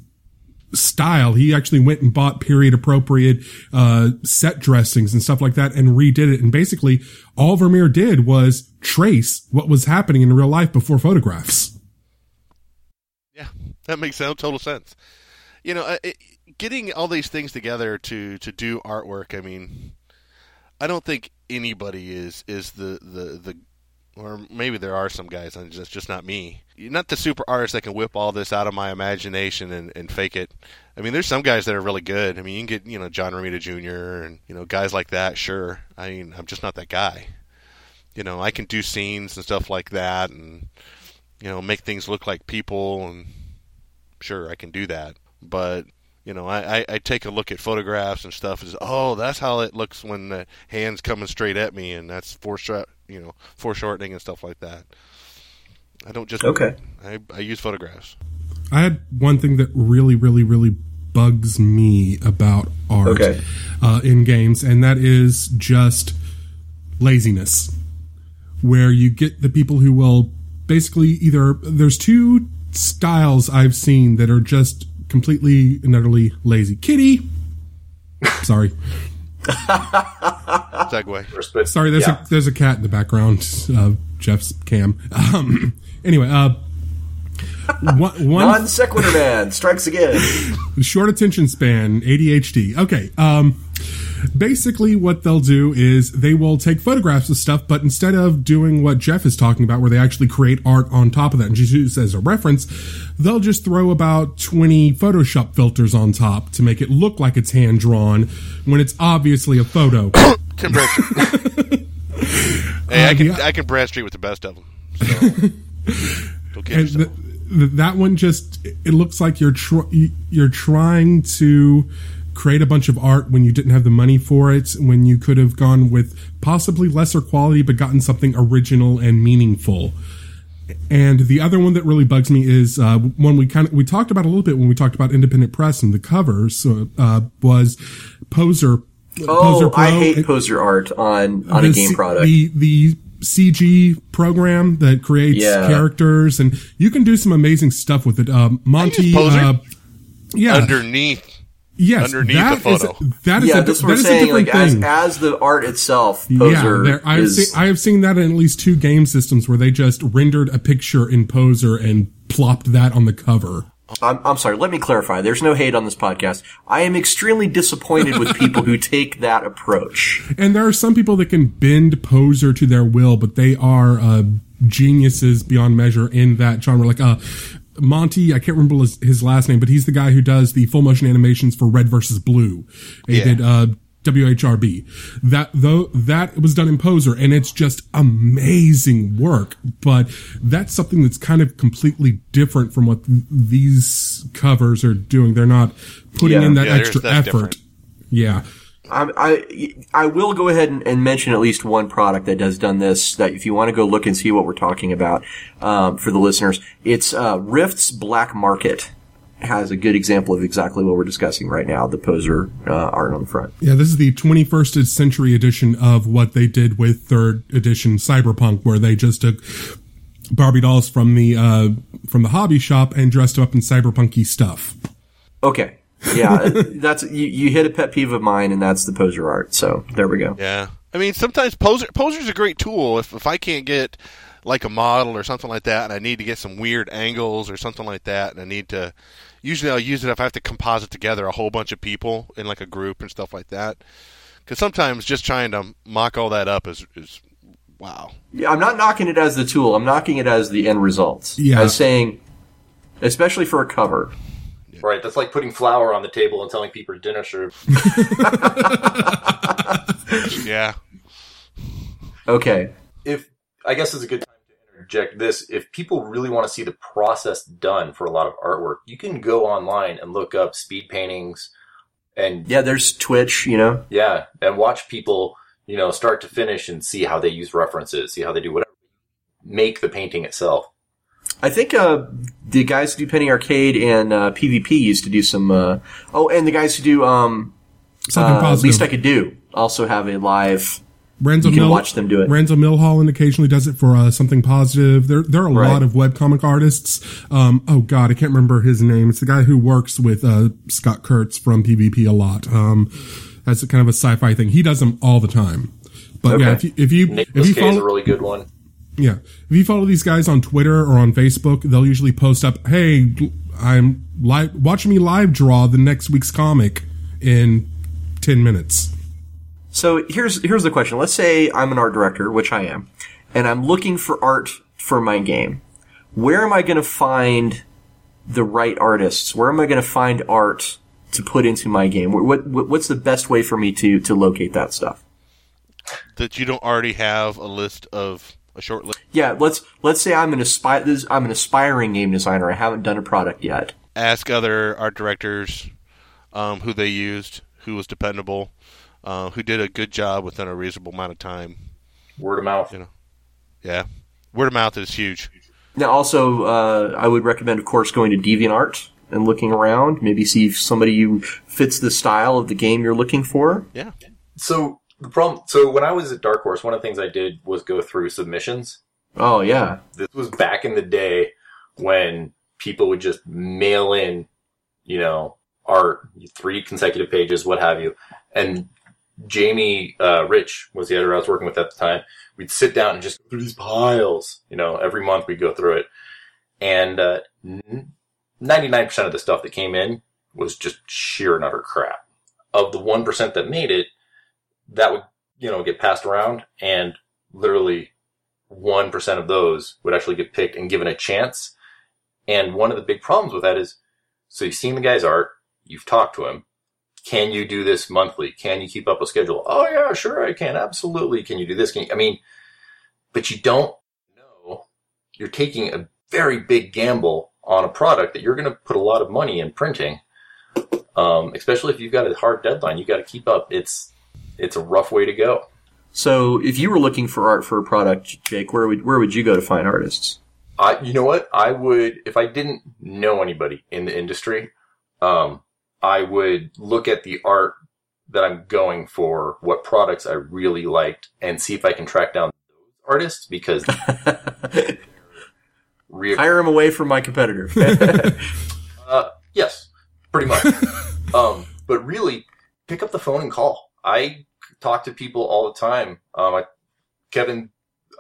style. He actually went and bought period appropriate uh, set dressings and stuff like that and redid it. And basically, all Vermeer did was trace what was happening in real life before photographs. That makes total sense. You know, it, getting all these things together to to do artwork. I mean, I don't think anybody is is the the the or maybe there are some guys, and it's just not me. Not the super artist that can whip all this out of my imagination and, and fake it. I mean, there's some guys that are really good. I mean, you can get you know John Romita Jr. and you know guys like that. Sure, I mean, I'm just not that guy. You know, I can do scenes and stuff like that, and you know, make things look like people, and sure, I can do that. But you know, I, I, I take a look at photographs and stuff. And say, oh, that's how it looks when the hand's coming straight at me, and that's foreshort, you know, foreshortening and stuff like that. I don't just Okay. I, I use photographs. I had one thing that really, really, really bugs me about art Okay. uh, in games, and that is just laziness. Where you get the people who will basically either there's two styles I've seen that are just completely and utterly lazy. Kitty, sorry, segue. Sorry. There's yeah. a there's a cat in the background of Jeff's cam. Um, anyway, uh, one, one Non sequitur man strikes again. short attention span, ADHD. Okay. Um, basically what they'll do is they will take photographs of stuff, but instead of doing what Jeff is talking about, where they actually create art on top of that and just use as a reference, they'll just throw about 20 Photoshop filters on top to make it look like it's hand drawn when it's obviously a photo. Tim Bradstreet. hey, I um, can I can Bradstreet with the best of them. So, don't kid and yourself. th- th- that one just it looks like you're tr- you're trying to create a bunch of art when you didn't have the money for it when you could have gone with possibly lesser quality but gotten something original and meaningful and the other one that really bugs me is uh, one we kind of we talked about a little bit when we talked about independent press and the covers uh, was poser Oh, Poser I hate It- poser art on on a game C- product. The the CG program that creates Yeah. characters, and you can do some amazing stuff with it. Um, Monty, use Poser. uh, yeah, Underneath, yes, underneath that the is- photo. that is yeah, a, that's that we're a saying. different Like as, thing. as the art itself, yeah, poser there, I've is seen I have seen that in at least two game systems where they just rendered a picture in Poser and plopped that on the cover. I'm, I'm sorry. Let me clarify. There's no hate on this podcast. I am extremely disappointed with people who take that approach. And there are some people that can bend poser to their will, but they are uh, geniuses beyond measure in that genre. Like uh, Monty, I can't remember his, his last name, but he's the guy who does the full motion animations for Red versus Blue. He Yeah. did uh, WHRB. That though that was done in Poser, and it's just amazing work. But that's something that's kind of completely different from what th- these covers are doing. They're not putting Yeah. in that Yeah, extra effort. different. Yeah. I, I, I will go ahead and, and mention at least one product that has done this. That if you want to go look and see what we're talking about um, for the listeners, it's uh, Rifts Black Market has a good example of exactly what we're discussing right now. The poser uh, art on the front. Yeah, this is the 21st century edition of what they did with third edition Cyberpunk, where they just took Barbie dolls from the uh, from the hobby shop and dressed them up in cyberpunky stuff. Okay, yeah, that's you, you hit a pet peeve of mine, and that's the poser art. So there we go. Yeah, I mean sometimes poser poser's a great tool. If if I can't get like a model or something like that, and I need to get some weird angles or something like that, and I need to usually I'll use it if I have to composite together a whole bunch of people in like a group and stuff like that. Because sometimes just trying to mock all that up is is wow. Yeah, I'm not knocking it as the tool. I'm knocking it as the end result. Yeah. as saying, especially for a cover. Right, that's like putting flour on the table and telling people dinner served. Yeah, Okay, if I guess it's a good time to interject this. If people really want to see the process done for a lot of artwork, you can go online and look up speed paintings and yeah, there's Twitch. You know, yeah, and watch people, you know, start to finish and see how they use references, see how they do whatever. Make the painting itself. I think uh, the guys who do Penny Arcade and uh, PvP used to do some. Uh, oh, and the guys who do um, Something uh, positive. least I could do also have a live. Renzo You can Mill- watch them do it. Renzo Milholland occasionally does it for uh, something positive. There, there are a Right. lot of webcomic artists. Um, oh God, I can't remember his name. It's the guy who works with uh, Scott Kurtz from PvP a lot. Um, that's a kind of a sci-fi thing. He does them all the time. But yeah, if you if you if you Cage is a really good one. Yeah. If you follow these guys on Twitter or on Facebook, they'll usually post up, "Hey, I'm live watching me live draw the next week's comic in 10 minutes." So here's here's the question. Let's say I'm an art director, which I am, and I'm looking for art for my game. Where am I going to find the right artists? Where am I going to find art to put into my game? What, what what's the best way for me to to locate that stuff? that you don't already have a list of a short list. Yeah, let's let's say I'm an aspi- this, I'm an aspiring game designer. I haven't done a product yet. Ask other art directors um, who they used, who was dependable, uh, who did a good job within a reasonable amount of time. Word of mouth. You know, Yeah, word of mouth is huge. Now, also, uh, I would recommend, of course, going to DeviantArt and looking around. Maybe see if somebody who fits the style of the game you're looking for. Yeah, So the problem. So when I was at Dark Horse, one of the things I did was go through submissions. Oh yeah, This was back in the day when people would just mail in, you know, art, three consecutive pages, what have you. And Jamie uh, Rich was the editor I was working with at the time. We'd sit down and just go through these piles. You know, every month we'd go through it. And uh, 99% of the stuff that came in was just sheer and utter crap. Of the 1% that made it, that would, you know, get passed around and literally 1% of those would actually get picked and given a chance. And one of the big problems with that is, so you've seen the guy's art, you've talked to him. Can you do this monthly? Can you keep up a schedule? Oh yeah, sure I can. Absolutely. Can you do this? Can you, I mean, but you don't know. You're taking a very big gamble on a product that you're going to put a lot of money in printing. Um, especially if you've got a hard deadline, you got to keep up. It's, it's a rough way to go. So, if you were looking for art for a product, Jake, where would where would you go to find artists? I, you know what? I would, if I didn't know anybody in the industry, um, I would look at the art that I'm going for, what products I really liked, and see if I can track down those artists because re- Hire him away from my competitor. uh, yes, pretty much. um, but really, pick up the phone and call. I talk to people all the time. Um, I, Kevin,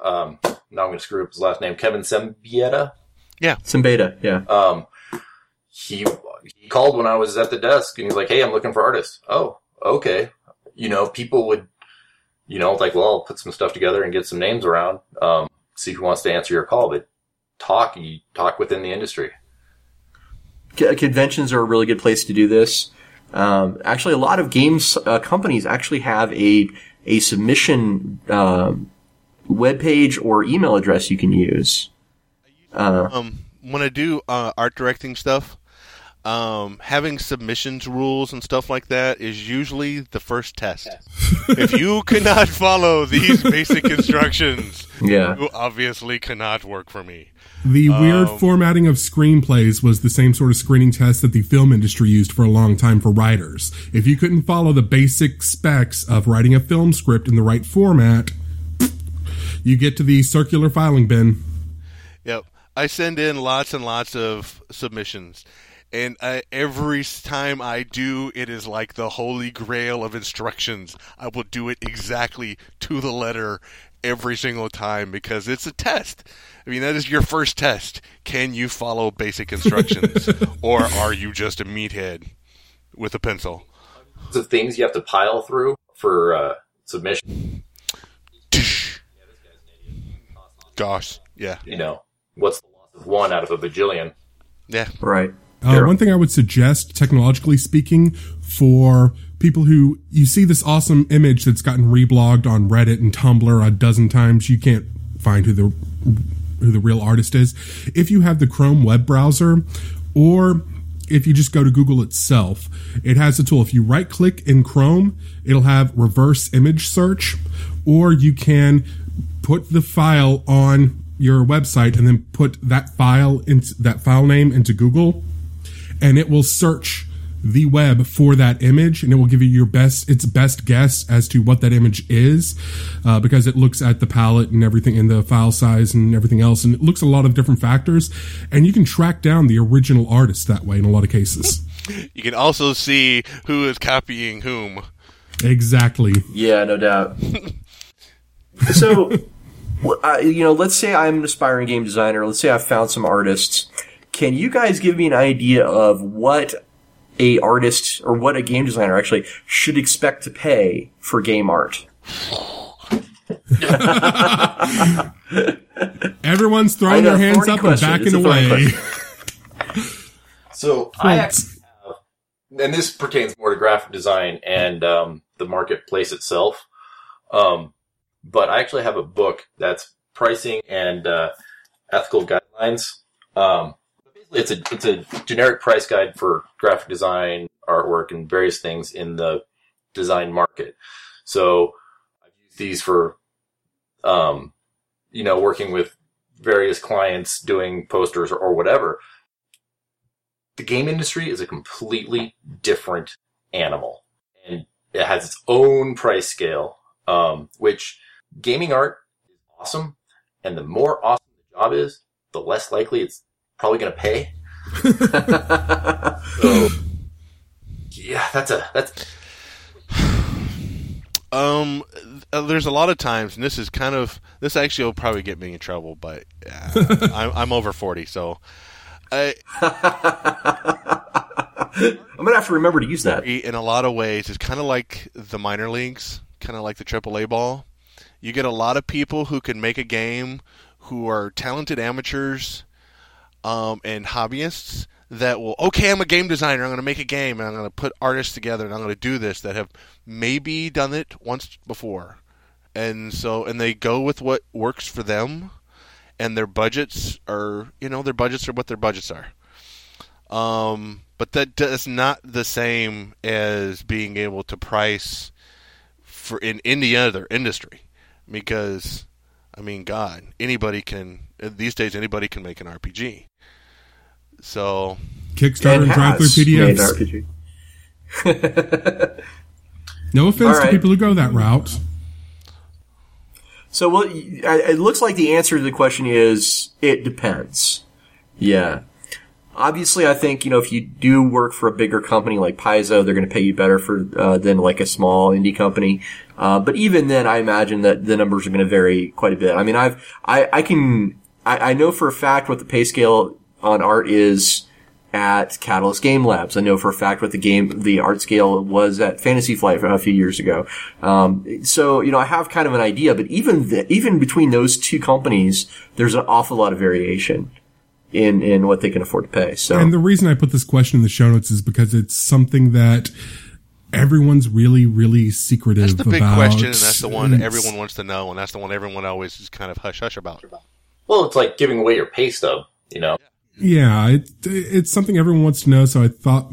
um, now I'm going to screw up his last name. Kevin Siembieda. Yeah. It's. Yeah. Um, he he called when I was at the desk and he's like, "Hey, I'm looking for artists." Oh, okay. You know, people would, you know, like, well, I'll put some stuff together and get some names around. Um, see who wants to answer your call, but talk, you talk within the industry. Conventions are a really good place to do this. Um, actually, a lot of games uh, companies actually have a a submission um, web page or email address you can use. Uh, Um, when I do uh, art directing stuff, um, having submissions rules and stuff like that is usually the first test. if you cannot follow these basic instructions, yeah. you obviously cannot work for me. The weird formatting of screenplays was the same sort of screening test that the film industry used for a long time for writers. If you couldn't follow the basic specs of writing a film script in the right format, you get to the circular filing bin. Yep. I send in lots and lots of submissions. And I, every time I do, it is like the holy grail of instructions. I will do it exactly to the letter every single time because it's a test. I mean, that is your first test. Can you follow basic instructions? or are you just a meathead with a pencil? The things you have to pile through for uh, submission. Gosh. Yeah. You know, what's the loss of one out of a bajillion? Yeah. Right. Uh, One thing I would suggest, technologically speaking, for people who you see this awesome image that's gotten reblogged on Reddit and Tumblr a dozen times, you can't find who the who the real artist is. If you have the Chrome web browser, or if you just go to Google itself, it has a tool. If you right click in Chrome, it'll have reverse image search, or you can put the file on your website and then put that file into that file name into Google and it will search the web for that image and it will give you your best its best guess as to what that image is uh, because it looks at the palette and everything and the file size and everything else and it looks at a lot of different factors and you can track down the original artist that way in a lot of cases You can also see who is copying whom. exactly Yeah, no doubt. so, uh, you know, let's say I'm an aspiring game designer. Let's say I've found some artists. Can you guys give me an idea of what a artist or what a game designer actually should expect to pay for game art? everyone's throwing know, their hands up question. and backing away. So I actually and this pertains more to graphic design and um, the marketplace itself. Um, but I actually have a book that's pricing and uh, ethical guidelines. Um, basically, it's a it's a generic price guide for graphic design, artwork, and various things in the design market. So I've used these for, um, you know, working with various clients doing posters or, or whatever the game industry is a completely different animal and it has its own price scale um, which gaming art is awesome and the more awesome the job is the less likely it's probably going to pay so yeah that's a that's Um, uh, there's a lot of times, and this is kind of this actually will probably get me in trouble, but uh, I'm, I'm over forty, so I, I'm gonna have to remember to use that. in a lot of ways, it's kind of like the minor leagues, kind of like the AAA ball. You get a lot of people who can make a game, who are talented amateurs, um, and hobbyists that will okay i'm a game designer i'm going to make a game and i'm going to put artists together and i'm going to do this that have maybe done it once before. And so and they go with what works for them and their budgets are you know their budgets are what their budgets are. Um but that is not the same as being able to price for in any other industry because i mean god anybody can these days anybody can make an rpg so kickstarter and, And DriveThru has pdfs no offense All to people who go that route So, well, it looks like the answer to the question is it depends. Yeah. Obviously, I think you know if you do work for a bigger company like Paizo, they're going to pay you better for uh, than like a small indie company. Uh, but even then, I imagine that the numbers are going to vary quite a bit. I mean, I've I, I can I, I know for a fact what the pay scale on art is at Catalyst Game Labs. I know for a fact what the game, the art scale was at Fantasy Flight a few years ago. Um, so, you know, I have kind of an idea, but even, the, even between those two companies, there's an awful lot of variation in, in what they can afford to pay. So, And the reason I put this question in the show notes is because it's something that everyone's really, really secretive about. That's the big about. question, and that's the one It's- everyone wants to know, and that's the one everyone always is kind of hush hush about. Well, it's like giving away your pay stub, you know? Yeah, it, it's something everyone wants to know. So I thought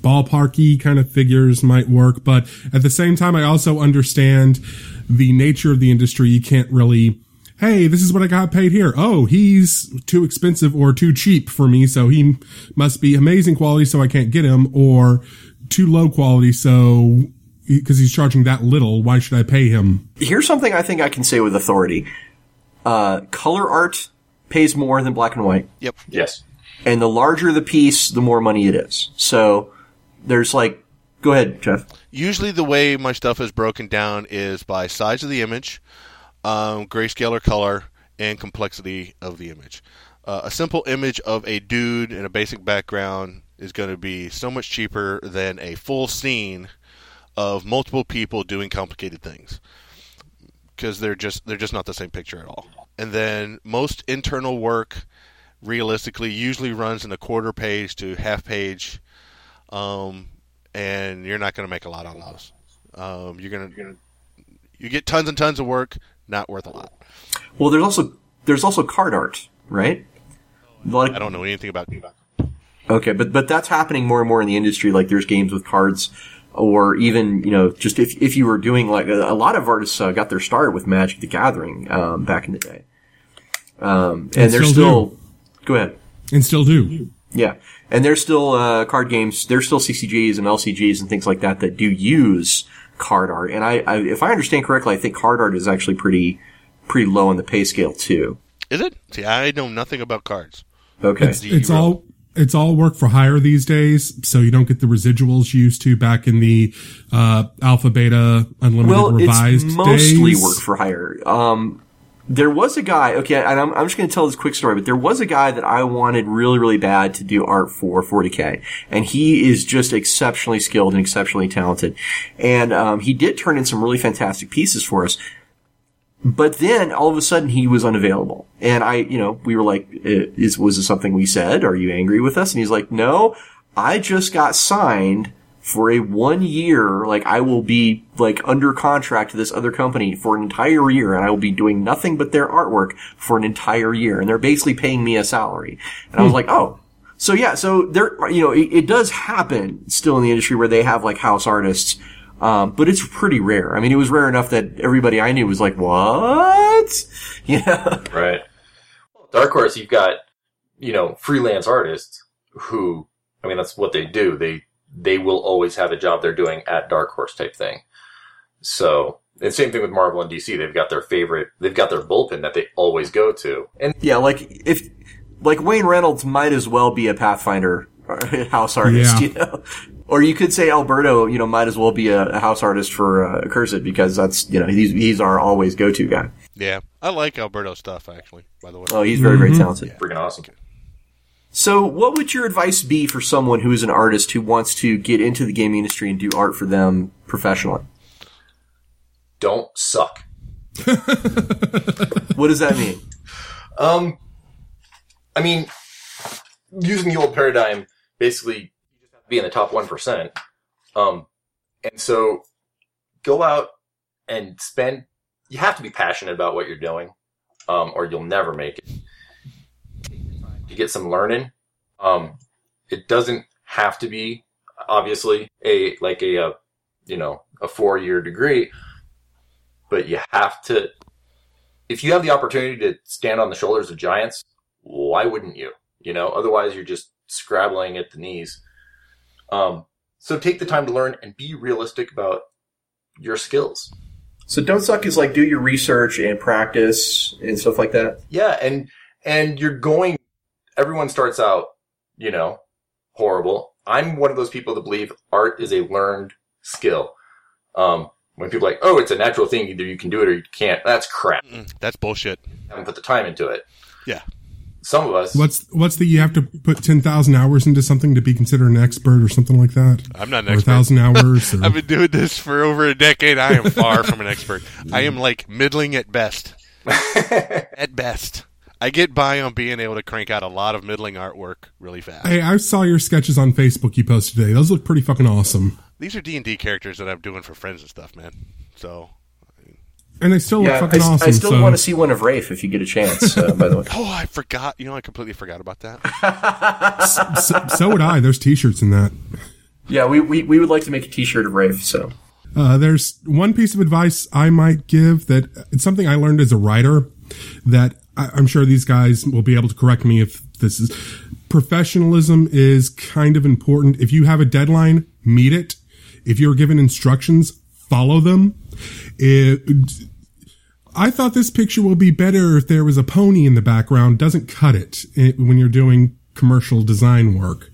ballparky kind of figures might work, but at the same time, I also understand the nature of the industry. You can't really, hey, this is what I got paid here. Oh, he's too expensive or too cheap for me, so he must be amazing quality, so I can't get him, or too low quality, so because he's charging that little, why should I pay him? here's something I think I can say with authority. Uh, color art pays more than black and white. Yep. Yes. And the larger the piece, the more money it is. So there's like, go ahead, Jeff. Usually, the way my stuff is broken down is by size of the image, um, grayscale or color, and complexity of the image. Uh, a simple image of a dude in a basic background is going to be so much cheaper than a full scene of multiple people doing complicated things because they're just they're just not the same picture at all. And then most internal work, realistically, usually runs in a quarter page to half page, um, and you're not going to make a lot on those. Um, you're going to you get tons and tons of work, not worth a lot. Well, there's also, there's also card art, right? Of- I don't know anything about Okay, but but that's happening more and more in the industry. Like there's games with cards, or even you know just if if you were doing like a, a lot of artists uh, got their start with Magic the Gathering um, back in the day, um, and, And they're still still. Go ahead. And still do. Yeah, and there's still uh, card games. There's still CCGs and LCGs and things like that that do use card art. And I, I if I understand correctly, I think card art is actually pretty pretty low on the pay scale too. Is it? See, I know nothing about cards. Okay. It's, it's all it's all work for hire these days, so you don't get the residuals you used to back in the uh, alpha, beta, unlimited, well, revised it's mostly days. work for hire. Um, there was a guy, okay, and I'm, I'm just going to tell this quick story, but there was a guy that I wanted really, really bad to do art for 40k, and he is just exceptionally skilled and exceptionally talented, and um, he did turn in some really fantastic pieces for us. But then all of a sudden he was unavailable, and I, you know, we were like, "Uh, "Is was this something we said? Are you angry with us?" And he's like, "No, I just got signed." For a one year, like I will be like under contract to this other company for an entire year and I will be doing nothing but their artwork for an entire year. And they're basically paying me a salary. And I was like, oh. So yeah, so there, you know, it, it does happen still in the industry where they have like house artists. Um, but it's pretty rare. I mean, it was rare enough that everybody I knew was like, what? Yeah. Right. Dark Horse, you've got, you know, freelance artists who, I mean, that's what they do. They, they will always have a job they're doing at Dark Horse type thing. So, and same thing with Marvel and DC. They've got their favorite, they've got their bullpen that they always go to. And Yeah, like if like Wayne Reynolds might as well be a Pathfinder house artist, Yeah. you know. Or you could say Alberto, you know, might as well be a, a house artist for uh, Cursed because that's you know he's he's our always go to guy. Yeah, I like Alberto stuff actually. By the way, Oh, he's very very talented. freaking awesome. So, what would your advice be for someone who is an artist who wants to get into the gaming industry and do art for them professionally? Don't suck. What does that mean? Um, I mean, using the old paradigm, basically, you just have to be in the top 1%. Um, and so go out and spend, you have to be passionate about what you're doing, um, or you'll never make it. You get some learning. Um, it doesn't have to be, obviously, a, like a, uh you know, a four year degree, but you have to if you have the opportunity to stand on the shoulders of giants, why wouldn't you? You know, otherwise you're just scrabbling at the knees. Um, so take the time to learn and be realistic about your skills. So, don't suck is like do your research and practice and stuff like that. Yeah, and and you're going. Everyone starts out, you know, horrible. I'm one of those people that believe art is a learned skill. Um, when people are like, oh, it's a natural thing. Either you can do it or you can't. That's crap. Mm, That's bullshit. haven't put the time into it. Yeah. Some of us, What's what's the you have to put ten thousand hours into something to be considered an expert or something like that? I'm not an or a expert. thousand hours. Or, I've been doing this for over a decade. I am far from an expert. I am like middling at best. at best. I get by on being able to crank out a lot of middling artwork really fast. hey, I saw your sketches on Facebook you posted today. Those look pretty fucking awesome, These are D&D characters that I'm doing for friends and stuff, man. So, and they still look Yeah, I, fucking awesome. I still so- want to see one of Rafe if you get a chance. Uh, by the way, oh, I forgot. You know, I completely forgot about that. so, so would I. There's t-shirts in that. yeah, we, we we would like to make a T-shirt of Rafe. So Uh, there's one piece of advice I might give that it's something I learned as a writer that I, I'm sure these guys will be able to correct me if this is professionalism is kind of important. If you have a deadline, meet it. If you're given instructions, follow them. It, I thought this picture will be better if there was a pony in the background. Doesn't cut it, when you're doing commercial design work.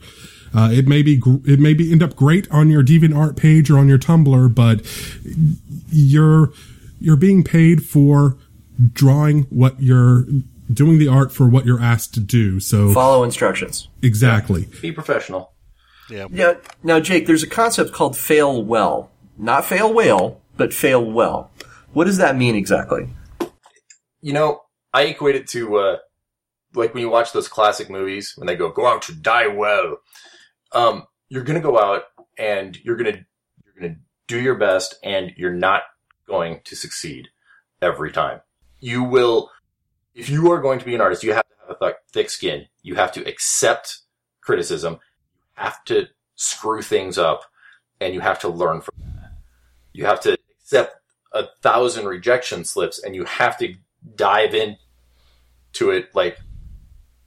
Uh, it may be it may be end up great on your DeviantArt page or on your Tumblr, but you're you're being paid for drawing what you're doing the art for what you're asked to do. So follow instructions. exactly. be professional. Yeah. Yeah. Now, Jake, there's a concept called fail well, not fail whale, but fail well. What does that mean exactly? You know, I equate it to uh, like when you watch those classic movies when they go go out to die well. Um, you're gonna go out and you're gonna you're gonna do your best, and you're not going to succeed every time. You will, if you are going to be an artist, you have to have a th- thick skin. You have to accept criticism. You have to screw things up, and you have to learn from that. You have to accept a thousand rejection slips, and you have to dive in to it like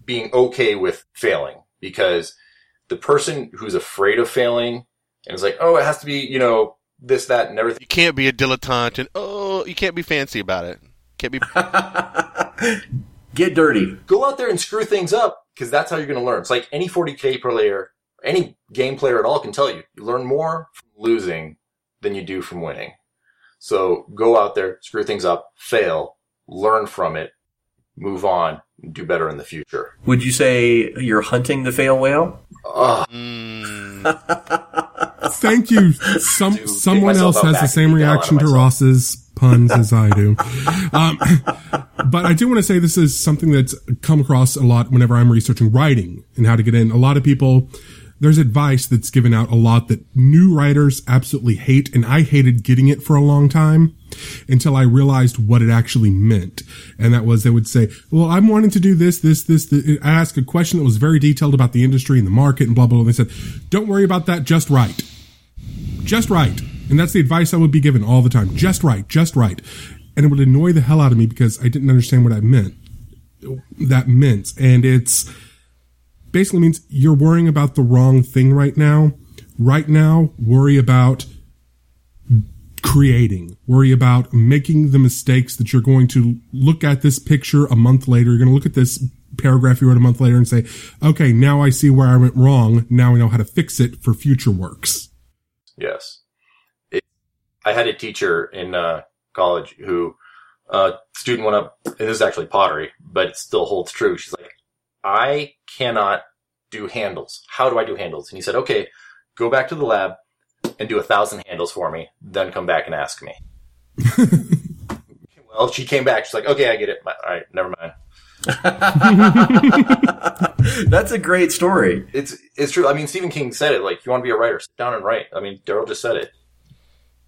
being okay with failing because the person who's afraid of failing and is like, oh, it has to be, you know, this, that, and everything. You can't be a dilettante and, oh, you can't be fancy about it. Can't be. Get dirty. Go out there and screw things up because that's how you're going to learn. It's like any 40k player, any game player at all can tell you. You learn more from losing than you do from winning. So go out there, screw things up, fail, learn from it, move on, and do better in the future. Would you say you're hunting the fail whale? Ugh. Mm, Thank you. Some To someone else has the same beat the hell out of reaction to myself. Ross's puns as I do. Um, but I do want to say this is something that's come across a lot whenever I'm researching writing and how to get in. A lot of people, there's advice that's given out a lot that new writers absolutely hate, and I hated getting it for a long time until I realized what it actually meant. And that was they would say, well, I'm wanting to do this, this, this, this. I asked a question that was very detailed about the industry and the market and blah, blah, blah. And they said, don't worry about that, just write just right. And that's the advice I would be given all the time. Just right, just right. And it would annoy the hell out of me because I didn't understand what I meant. That meant. And it's basically means you're worrying about the wrong thing right now. Right now, worry about creating. Worry about making the mistakes that you're going to look at this picture a month later. You're going to look at this paragraph you wrote a month later and say, okay, now I see where I went wrong. Now I know how to fix it for future works. Yes. I had a teacher in uh, college who, uh, student went up, and this is actually pottery, but it still holds true. She's like, I cannot do handles. How do I do handles? And he said, okay, go back to the lab and do a thousand handles for me, then come back and ask me. well, she came back. She's like, okay, I get it. All right, never mind. That's a great story. It's it's true. I mean, Stephen King said it. Like, you want to be a writer, sit down and write. I mean, Daryl just said it.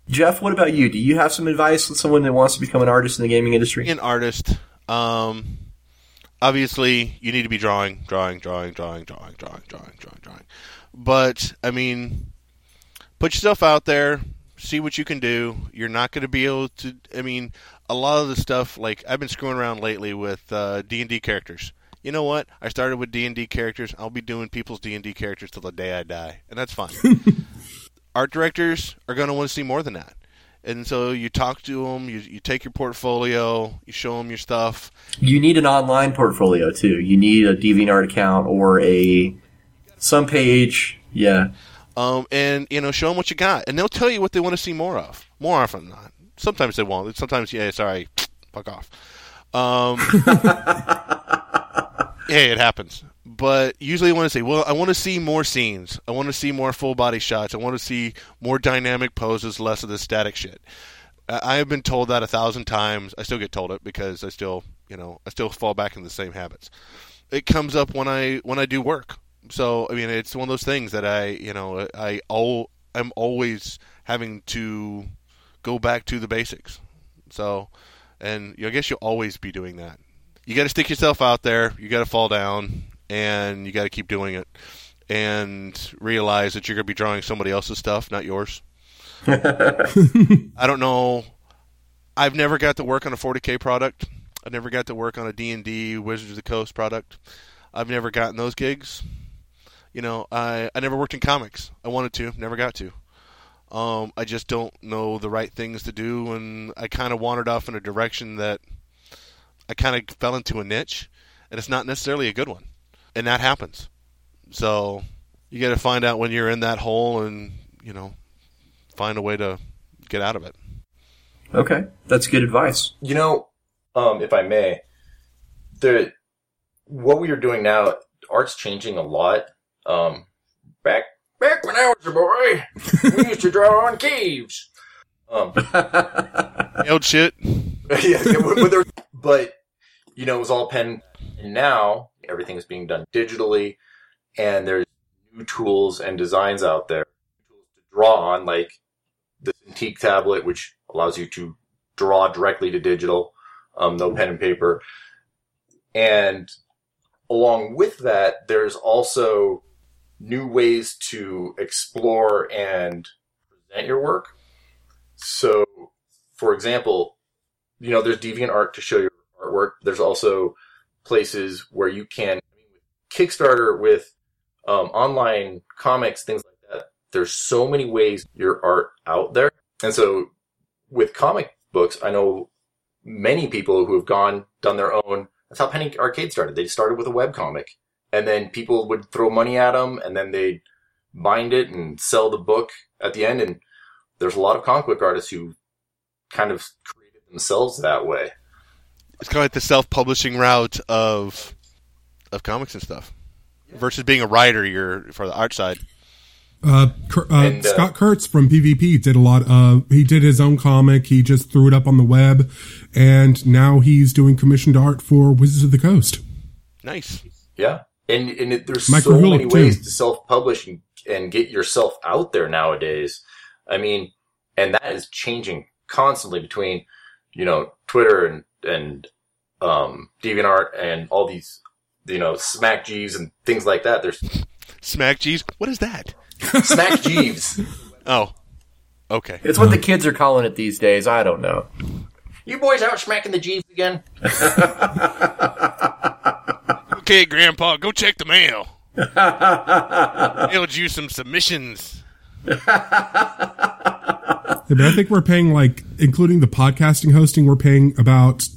Jeff, what about you? Do you have some advice for someone that wants to become an artist in the gaming industry? an artist. Um, obviously, you need to be drawing, drawing, drawing, drawing, drawing, drawing, drawing, drawing, drawing. But I mean, put yourself out there, see what you can do. You're not going to be able to. I mean, a lot of the stuff like I've been screwing around lately with uh, D and D characters. You know what? I started with D and D characters. I'll be doing people's D and D characters till the day I die, and that's fine. Art directors are going to want to see more than that. And so you talk to them, you, you take your portfolio, you show them your stuff. You need an online portfolio too. You need a DeviantArt account or a some page. Yeah. um, and you know show them what you got, and they'll tell you what they want to see more of. More often than not. Sometimes they won't. Sometimes, yeah, sorry, fuck off. Um, hey, it happens. But usually I want to say, well, I want to see more scenes. I want to see more full body shots. I want to see more dynamic poses, less of the static shit. I have been told that a thousand times. I still get told it because I still, you know, I still fall back in the same habits. It comes up when I when I do work. So I mean, it's one of those things that I, you know, I all I'm always having to go back to the basics. So, and you know, I guess you'll always be doing that. You got to stick yourself out there. You got to fall down, and you got to keep doing it, and realize that you're going to be drawing somebody else's stuff, not yours. I don't know. I've never got to work on a 40k product. I've never got to work on a D&D Wizards of the Coast product. I've never gotten those gigs. You know, I I never worked in comics. I wanted to, never got to. Um, I just don't know the right things to do, and I kind of wandered off in a direction that I kind of fell into a niche, and it's not necessarily a good one, and that happens. So you got to find out when you're in that hole, and you know, find a way to get out of it. Okay, that's good advice. You know, um, if I may, the what we are doing now, art's changing a lot. Um, back back when I was a boy, we used to draw on caves. Um, Old shit. yeah, yeah, when- when there- but you know, it was all pen. And now everything is being done digitally, and there's new tools and designs out there to draw on, like the Cintiq tablet, which allows you to draw directly to digital, um, no pen and paper. And along with that, there's also new ways to explore and present your work. So, for example, you know, there's DeviantArt to show your artwork. There's also places where you can Kickstarter with um, online comics, things like that. There's so many ways your art out there, and so with comic books, I know many people who have gone done their own. That's how Penny Arcade started. They started with a web comic, and then people would throw money at them, and then they'd bind it and sell the book at the end. And there's a lot of comic book artists who kind of created themselves that way. It's kind of like the self-publishing route of of comics and stuff, versus being a writer. You're for the art side. Uh, uh, And, uh, Scott Kurtz from PvP did a lot. Uh, he did his own comic. He just threw it up on the web, and now he's doing commissioned art for Wizards of the Coast. Nice. Yeah, and and it, there's Mike so Krahulik, many too. ways to self-publish and, and get yourself out there nowadays. I mean, and that is changing constantly between you know Twitter and and um, DeviantArt and all these you know Smack Jeeves and things like that. There's Smack G's. What is that? Smack Jeeves. Oh, okay. It's what the kids are calling it these days. I don't know. You boys out smacking the Jeeves again? Okay, Grandpa, go check the mail. Mailed you some submissions. Yeah, but I think we're paying like, including the podcasting hosting, we're paying about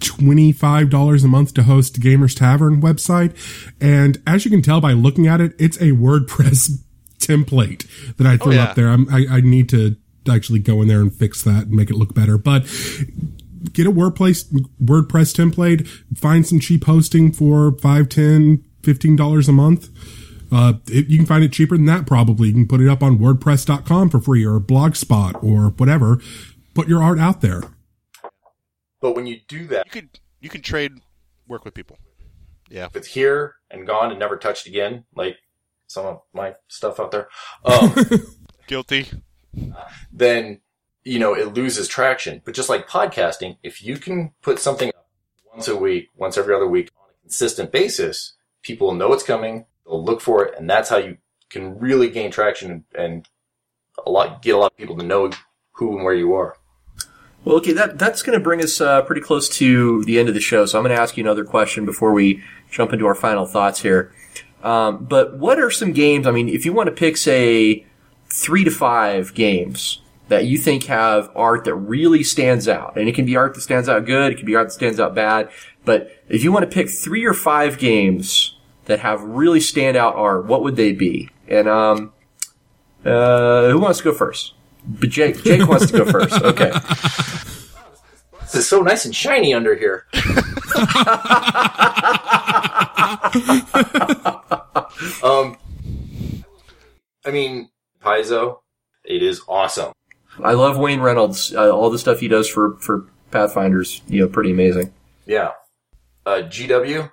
twenty-five dollars a month to host Gamers Tavern website. And as you can tell by looking at it, it's a WordPress template that I oh, threw yeah. up there. I'm, I, I need to actually go in there and fix that and make it look better. But get a WordPress WordPress template, find some cheap hosting for five, ten, fifteen dollars a month. Uh, it, you can find it cheaper than that probably. You can put it up on WordPress.com for free or Blogspot or whatever. Put your art out there. But when you do that, You could you can trade work with people. Yeah. if it's here and gone and never touched again, like some of my stuff out there, um, Guilty. then you know it loses traction. But just like podcasting, if you can put something up once a week, once every other week on a consistent basis, people know it's coming. They'll look for it, and that's how you can really gain traction and, a lot get a lot of people to know who and where you are. Well, okay, that that's going to bring us uh, pretty close to the end of the show. So I'm going to ask you another question before we jump into our final thoughts here. Um, but what are some games? I mean, if you want to pick, say, three to five games that you think have art that really stands out, and it can be art that stands out good, it can be art that stands out bad. But if you want to pick three or five games that have really standout are, what would they be? And um, uh, who wants to go first? But Jake, Jake wants to go first. Okay. This is so nice and shiny under here. um, I mean, Paizo, it is awesome. I love Wayne Reynolds. Uh, all the stuff he does for for Pathfinders, you know, pretty amazing. Yeah. Uh, GW,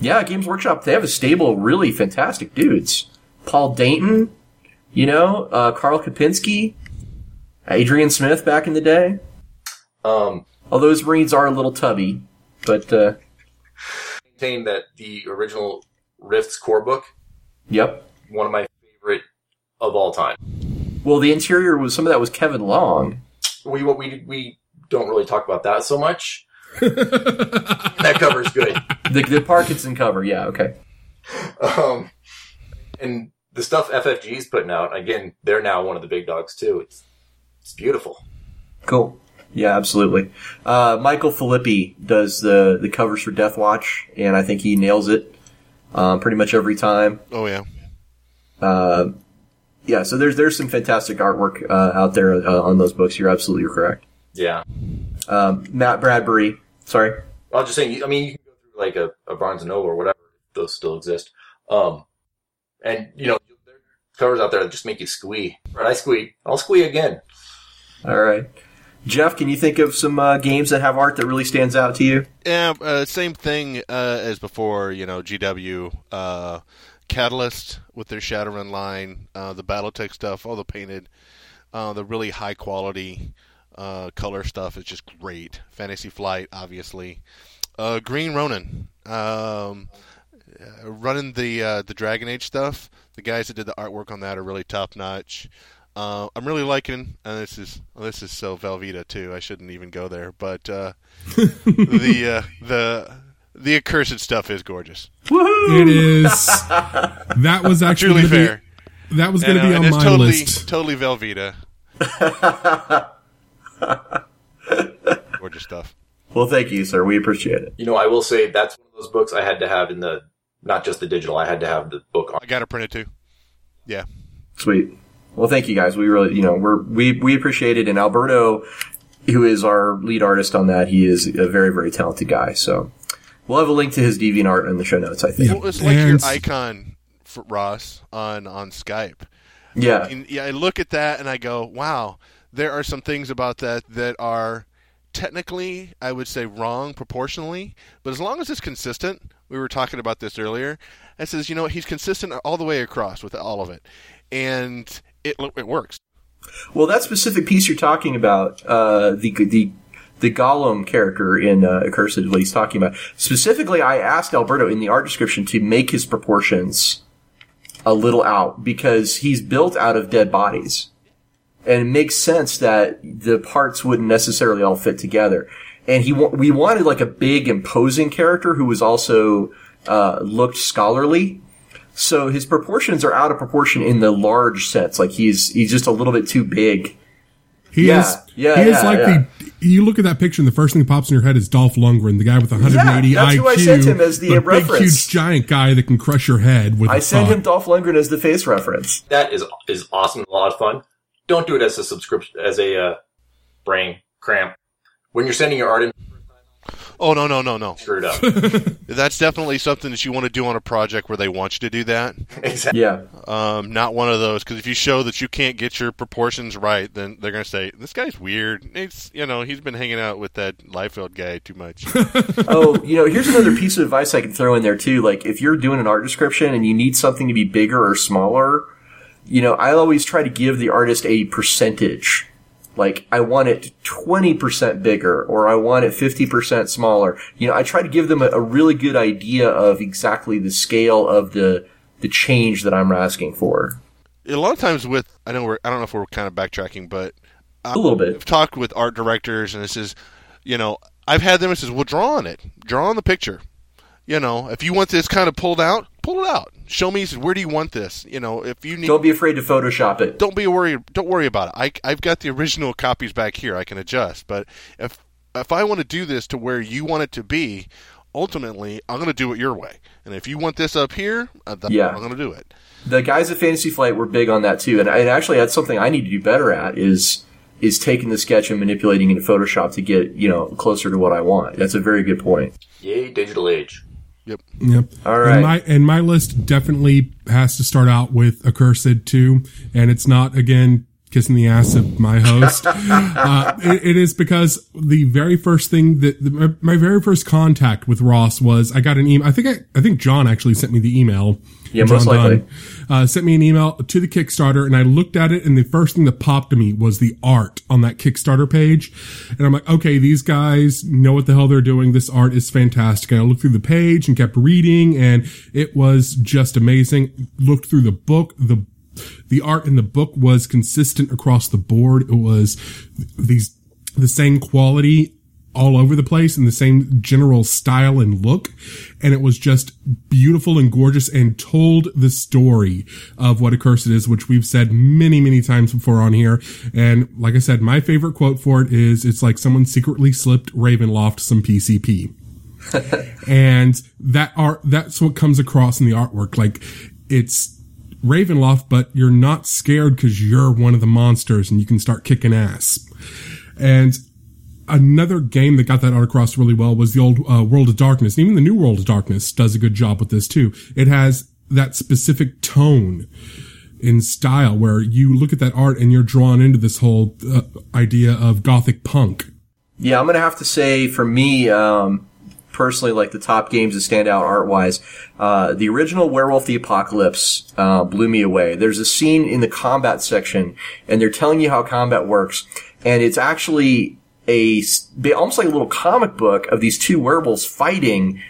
Yeah, Games Workshop. They have a stable, of really fantastic dudes. Paul Dainton, you know, uh, Karl Kopinski, Adrian Smith back in the day. um, Although those Marines are a little tubby, but uh, maintain that the original Rifts core book, yep. one of my favorite of all time. Well, the interior was some of that was Kevin Long. We we we don't really talk about that so much. that cover's good. The, the Parkinson cover, yeah, okay. Um, and the stuff FFG's putting out, again, they're now one of the big dogs too. It's it's beautiful. Cool. Yeah, absolutely. Uh, Michael Phillippi does the, the covers for Deathwatch, and I think he nails it um, pretty much every time. Oh yeah. Uh, yeah, so there's there's some fantastic artwork uh, out there uh, on those books. You're absolutely correct. Yeah. Um, Matt Bradbury, sorry. I was just saying. I mean, you can go through like a, a Barnes and Noble or whatever; those still exist. Um, and you know, there are covers out there that just make you squee. Right? I squee. I'll squee again. All right. Jeff, can you think of some uh, games that have art that really stands out to you? Yeah, uh, same thing uh, as before. You know, GW, uh, Catalyst with their Shadowrun line, uh, the BattleTech stuff, all the painted, uh, the really high quality uh, color stuff is just great. Fantasy Flight, obviously. Uh, Green Ronin, um, uh, running the uh, the Dragon Age stuff. The guys that did the artwork on that are really top notch. Uh, I'm really liking, and this is this is so Velveeta too. I shouldn't even go there, but uh, the uh, the the accursed stuff is gorgeous. It is. That was actually Truly fair. Be, that was going to uh, be and on it's my totally list. totally Velveeta. gorgeous stuff. Well, thank you, sir. We appreciate it. You know, I will say that's one of those books I had to have in the not just the digital. I had to have the book on. I got it printed too. Yeah. Sweet. Well, thank you guys. We really, you know, we're we we appreciate it. And Alberto, who is our lead artist on that, he is a very very talented guy. So we'll have a link to his DeviantArt in the show notes. I think. Yeah. Well, it's like your icon, for Ross, on on Skype. Yeah. And, yeah, I look at that and I go, wow, there are some things about that that are technically, I would say, wrong proportionally. But as long as it's consistent, we were talking about this earlier. It says, you know, he's consistent all the way across with all of it, and it it works. Well, that specific piece you're talking about, uh, the the the golem character in uh, Accursed, what he's talking about. Specifically, I asked Alberto in the art description to make his proportions a little out because he's built out of dead bodies, and it makes sense that the parts wouldn't necessarily all fit together. And he wa- we wanted like a big imposing character who was also uh, looked scholarly. So his proportions are out of proportion in the large sense. Like he's he's just a little bit too big. He Yeah, is. yeah, he is yeah, like yeah. the. You look at that picture, and the first thing that pops in your head is Dolph Lundgren, the guy with 180 Yeah, that's IQ, who I sent him as the but big, reference. huge, giant guy that can crush your head with. I a sent thought. him Dolph Lundgren as the face reference. That is is awesome, a lot of fun. Don't do it as a subscription, as a uh, brain cramp. When you're sending your art in, Oh no no no no! screw it up. That's definitely something that you want to do on a project where they want you to do that. exactly. Yeah. Um, not one of those because if you show that you can't get your proportions right, then they're gonna say this guy's weird. It's you know he's been hanging out with that Liefeld guy too much. Oh, you know, here's another piece of advice I can throw in there too. Like, if you're doing an art description and you need something to be bigger or smaller, you know, I always try to give the artist a percentage. Like, I want it 20% bigger or I want it 50% smaller. You know, I try to give them a, a really good idea of exactly the scale of the, the change that I'm asking for. a lot of times with I know we're I don't know if we're kind of backtracking, but A little bit. I've talked with art directors and this is, you know, I've had them and says, well, draw on it, draw on the picture. You know, if you want this kind of pulled out, pull it out. Show me where do you want this. You know, if you need Don't be afraid to Photoshop it. don't be worried. Don't worry about it. I, I've got the original copies back here. I can adjust. But if if I want to do this to where you want it to be, ultimately, I'm going to do it your way. And if you want this up here, uh, Yeah. I'm going to do it. the guys at Fantasy Flight were big on that too, and, and actually that's something I need to do better at is is taking the sketch and manipulating it in Photoshop to get you know closer to what I want. That's a very good point. Yay, digital age. Yep. Yep. All right. And my and my list definitely has to start out with Accursed too, and it's not again kissing the ass of my host. uh, it, it is because the very first thing that the, my, my very first contact with Ross was I got an email. I think I, I think John actually sent me the email. Yeah, John most likely. Dunn, uh, sent me an email to the Kickstarter, and I looked at it, and the first thing that popped to me was the art on that Kickstarter page, and I'm like, okay, these guys know what the hell they're doing. This art is fantastic. And I looked through the page and kept reading, and it was just amazing. Looked through the book, the the art in the book was consistent across the board. It was these the same quality all over the place in the same general style and look. And it was just beautiful and gorgeous and told the story of what Accursed is, which we've said many, many times before on here. And like I said, my favorite quote for it is, it's like someone secretly slipped Ravenloft some PCP. and that art, that's what comes across in the artwork. Like it's Ravenloft, but you're not scared because you're one of the monsters and you can start kicking ass. And another game that got that art across really well was the old uh, World of Darkness. Even the new World of Darkness does a good job with this too. It has that specific tone in style where you look at that art and you're drawn into this whole uh, idea of gothic punk. Yeah, I'm gonna have to say for me, um, personally, like the top games that stand out art wise, uh, the original Werewolf the Apocalypse uh, blew me away. There's a scene in the combat section, and they're telling you how combat works, and it's actually a almost like a little comic book of these two werewolves fighting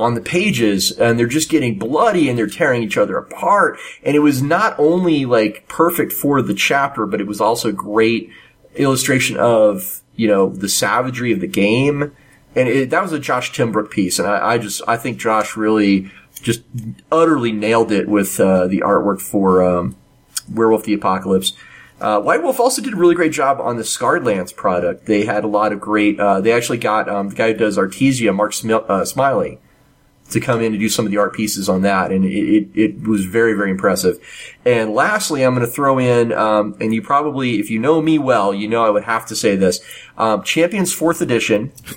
on the pages and they're just getting bloody and they're tearing each other apart. And it was not only like perfect for the chapter, but it was also great illustration of, you know, the savagery of the game. And it, that was a Josh Timbrook piece. And I, I just, I think Josh really just utterly nailed it with, uh, the artwork for, um, Werewolf the Apocalypse. Uh, White Wolf also did a really great job on the Scarred Lands product. They had a lot of great, uh, they actually got, um, the guy who does Artesia, Mark Smil- uh, Smylie, to come in and do some of the art pieces on that, and it, it, it was very, very impressive. And lastly, I'm going to throw in, um, and you probably, if you know me well, you know I would have to say this, um, Champions Fourth Edition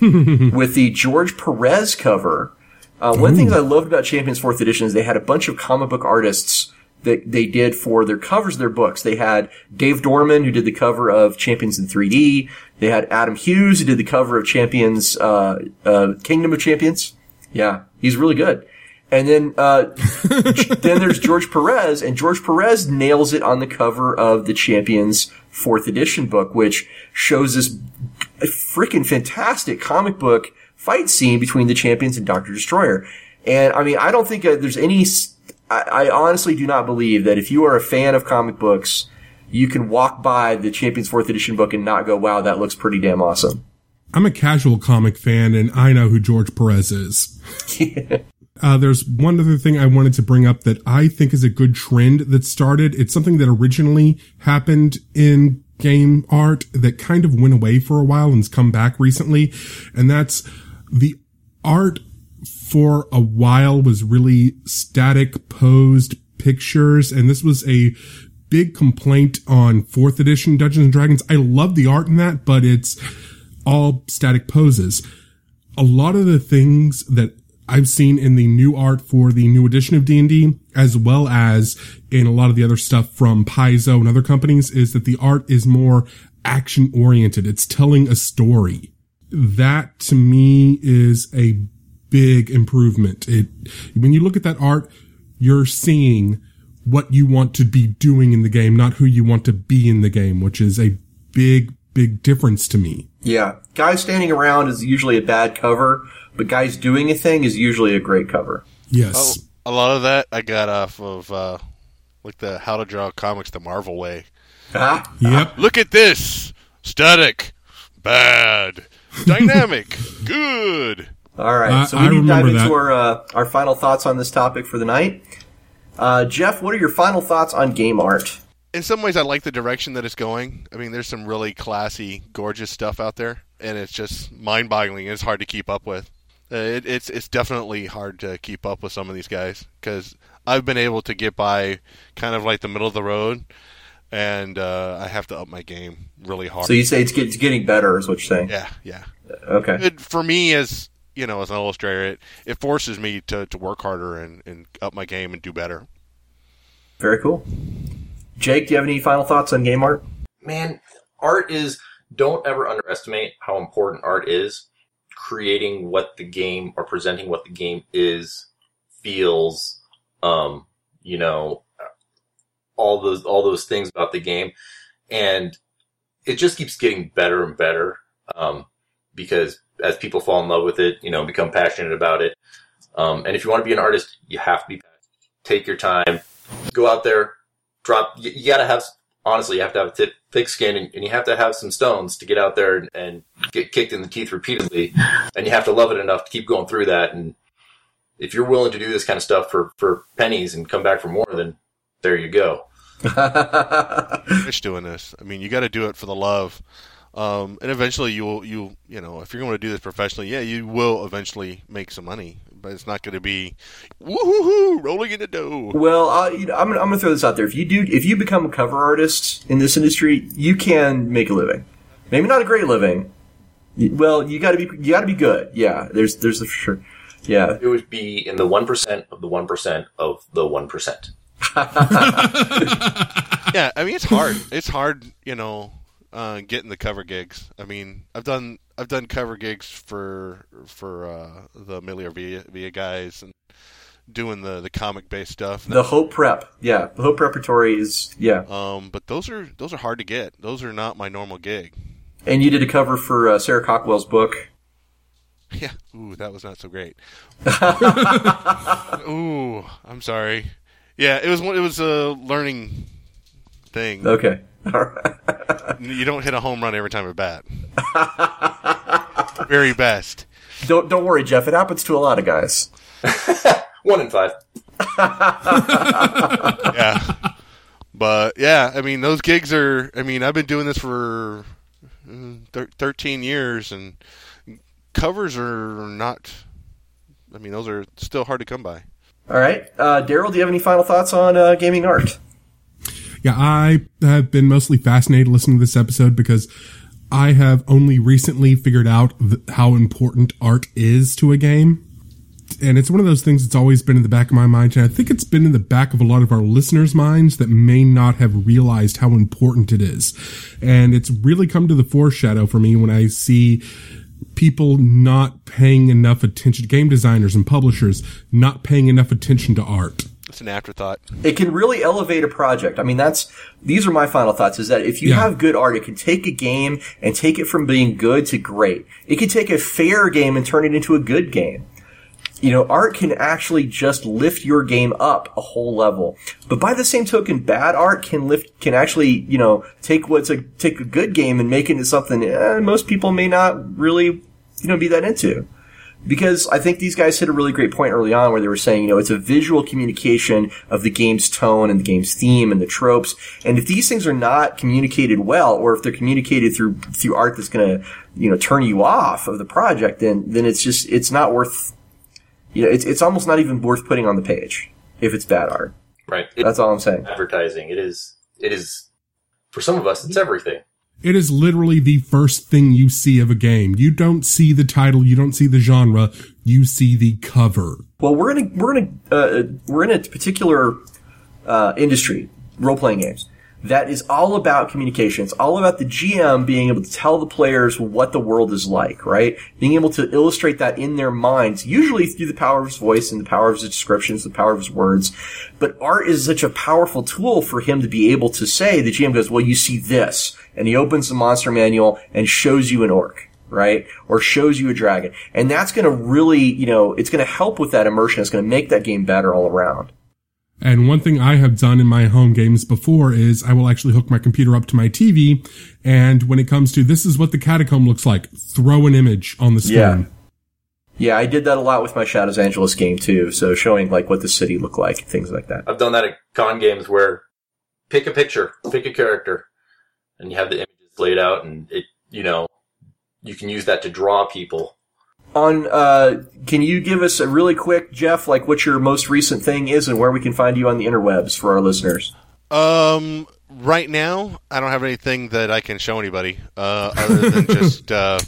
with the George Perez cover. Uh, one of the things I loved about Champions Fourth Edition is they had a bunch of comic book artists that they did for their covers of their books. They had Dave Dorman, who did the cover of Champions in 3D. They had Adam Hughes, who did the cover of Champions, uh, uh, Kingdom of Champions. Yeah, he's really good. And then, uh, then there's George Perez, and George Perez nails it on the cover of the Champions fourth edition book, which shows this freaking fantastic comic book fight scene between the Champions and Doctor Destroyer. And I mean, I don't think uh, there's any, I, I honestly do not believe that if you are a fan of comic books, you can walk by the Champions fourth edition book and not go, wow, that looks pretty damn awesome. I'm a casual comic fan and I know who George Perez is. Uh, there's one other thing I wanted to bring up that I think is a good trend that started. It's something that originally happened in game art that kind of went away for a while and has come back recently. And that's the art for a while was really static posed pictures. And this was a big complaint on fourth edition Dungeons and Dragons. I love the art in that, but it's all static poses. A lot of the things that I've seen in the new art for the new edition of D&D, as well as in a lot of the other stuff from Paizo and other companies, is that the art is more action oriented. It's telling a story. That to me is a big improvement. It, when you look at that art, you're seeing what you want to be doing in the game, not who you want to be in the game, which is a big, big difference to me. Yeah. Guys standing around is usually a bad cover, but guys doing a thing is usually a great cover. Yes. Oh, a lot of that I got off of uh, like the How to Draw Comics the Marvel way. Ah, Yep. Look at this static, bad, dynamic, good. All right. I- so we I need to dive into that. our uh, our final thoughts on this topic for the night. Uh, Jeff, what are your final thoughts on game art? In some ways, I like the direction that it's going. I mean, there's some really classy, gorgeous stuff out there, and it's just mind-boggling. It's hard to keep up with. Uh, It, it's it's definitely hard to keep up with some of these guys because I've been able to get by kind of like the middle of the road, and uh, I have to up my game really hard. So you say it's, get, it's getting better, is what you're saying? yeah, yeah. Okay. It, for me as you know as an illustrator, it, it forces me to, to work harder and, and up my game and do better. Very cool. Jake, do you have any final thoughts on game art? man, art is, don't ever underestimate how important art is. Creating what the game or presenting what the game is, feels, um, you know, all those, all those things about the game. And it just keeps getting better and better. Um, because as people fall in love with it, you know, become passionate about it. Um, and if you want to be an artist, you have to be, take your time, go out there, drop, you, you gotta have, honestly, you have to have a thick, thick skin and, and you have to have some stones to get out there and, and get kicked in the teeth repeatedly. And you have to love it enough to keep going through that. And if you're willing to do this kind of stuff for, for pennies and come back for more, then there you go. Fish doing this. I mean, you got to do it for the love, um, and eventually you'll you you know if you're going to do this professionally, yeah, you will eventually make some money, but it's not going to be woohoo rolling in the dough. Well, uh, you know, I'm, gonna- I'm going to throw this out there. If you do, if you become a cover artist in this industry, you can make a living. Maybe not a great living. Well, you got to be, you got to be good. Yeah, there's, there's the for sure. Yeah, It would be in the 1% of the 1% of the 1%. Yeah, I mean it's hard. It's hard, you know, uh, getting the cover gigs. I mean, I've done I've done cover gigs for for uh, the Amelia Via, Via guys and doing the the comic based stuff. the Hope Prep. Yeah, the Hope Preparatory is yeah. Um, but those are those are hard to get. Those are not my normal gig. And you did a cover for uh, Sarah Cockwell's book. Yeah. Ooh, that was not so great. Ooh, I'm sorry. Yeah, it was it was a learning thing. Okay, right. You don't hit a home run every time at bat. Very best. Don't don't worry, Jeff. It happens to a lot of guys. One in five. Yeah. But yeah, I mean those gigs are. I mean I've been doing this for uh, thir- 13 years, and covers are not. I mean those are still hard to come by. All right, uh, Daryl. Do you have any final thoughts on uh, gaming art? Yeah, I have been mostly fascinated listening to this episode because I have only recently figured out th- how important art is to a game. And it's one of those things that's always been in the back of my mind. And I think it's been in the back of a lot of our listeners' minds that may not have realized how important it is. And it's really come to the foreshadow for me when I see people not paying enough attention, game designers and publishers not paying enough attention to art. It's an afterthought. it can really elevate a project. I mean, that's these are my final thoughts. Is that if you Yeah. have good art, it can take a game and take it from being good to great. It can take a fair game and turn it into a good game. You know, art can actually just lift your game up a whole level. But by the same token, bad art can lift, can actually, you know, take what's a, take a good game and make it into something eh, most people may not really, you know, be that into because I think these guys hit a really great point early on where they were saying, you know, it's a visual communication of the game's tone and the game's theme and the tropes. And if these things are not communicated well, or if they're communicated through through art that's going to, you know, turn you off of the project, then then it's just it's not worth, you know, it's it's almost not even worth putting on the page if it's bad art. Right. That's all I'm saying. advertising. It is, it is, for some of us, it's everything. It is literally the first thing you see of a game. You don't see the title, you don't see the genre, you see the cover. Well, we're in a we're in a uh, we're in a particular uh, industry, role playing games, that is all about communication. It's all about the GM being able to tell the players what the world is like, right? Being able to illustrate that in their minds, usually through the power of his voice and the power of his descriptions, the power of his words. But art is such a powerful tool for him to be able to say, the GM goes, well, you see this. And he opens the monster manual and shows you an orc right? Or shows you a dragon. And that's going to really, you know, it's going to help with that immersion. It's going to make that game better all around. And one thing I have done in my home games before is I will actually hook my computer up to my TV. And when it comes to this is what the catacomb looks like, throw an image on the screen. Yeah. Yeah, I did that a lot with my Shadows Angeles game too. So showing like what the city looked like, things like that. I've done that at con games where pick a picture, pick a character, and you have the images laid out, and it, you know, you can use that to draw people. On, uh, can you give us a really quick, Jeff, like what your most recent thing is and where we can find you on the interwebs for our listeners? Um, right now, I don't have anything that I can show anybody uh, other than just uh,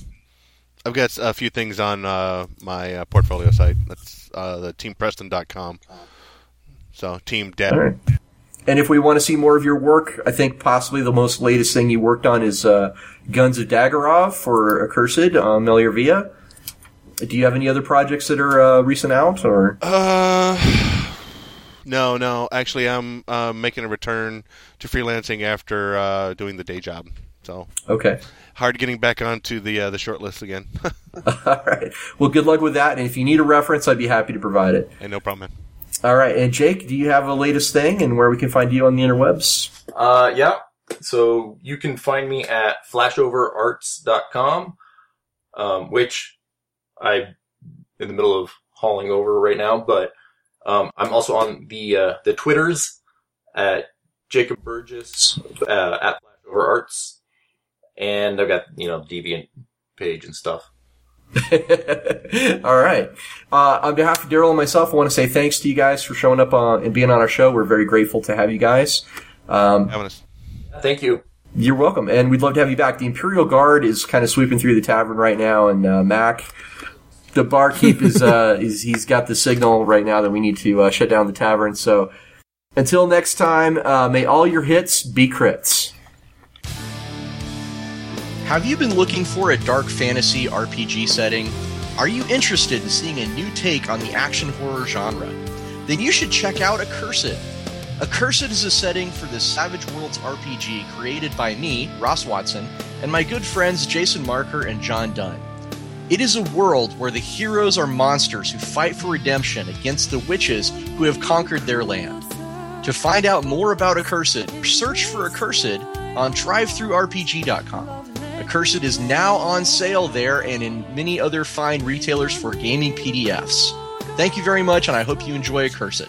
I've got a few things on uh, my uh, portfolio site. That's uh, the teampreston.com. So team dead. Right. And if we want to see more of your work, I think possibly the most latest thing you worked on is uh, Guns of Daggerav for Accursed on Melior Via. Do you have any other projects that are uh, recent out, or? Uh, no, no. Actually, I'm uh, making a return to freelancing after uh, doing the day job. So Okay. hard getting back onto the uh, the short list again. All right. Well, good luck with that. And if you need a reference, I'd be happy to provide it. and no problem. Man. All right. And Jake, do you have a latest thing and where we can find you on the interwebs? Uh, yeah. So you can find me at flashoverarts.com, um, which I'm in the middle of hauling over right now, but, um, I'm also on the, uh, the Twitters at Jacob Burgess, uh, at flashoverarts. And I've got, you know, Deviant page and stuff. All right. Uh, on behalf of Daryl and myself, I want to say thanks to you guys for showing up on, and being on our show. We're very grateful to have you guys. Um, Having us. Thank you. You're welcome, and we'd love to have you back. The Imperial Guard is kind of sweeping through the tavern right now, and uh, Mac, the barkeep, is uh, is he's got the signal right now that we need to uh, shut down the tavern. So, until next time, uh, may all your hits be crits. Have you been looking for a dark fantasy RPG setting? Are you interested in seeing a new take on the action horror genre? Then you should check out Accursed. Accursed is a setting for the Savage Worlds RPG created by me, Ross Watson, and my good friends Jason Marker and John Dunn. It is a world where the heroes are monsters who fight for redemption against the witches who have conquered their land. To find out more about Accursed, search for Accursed on drivethrurpg.com. Accursed is now on sale there and in many other fine retailers for gaming PDFs. Thank you very much, and I hope you enjoy Accursed.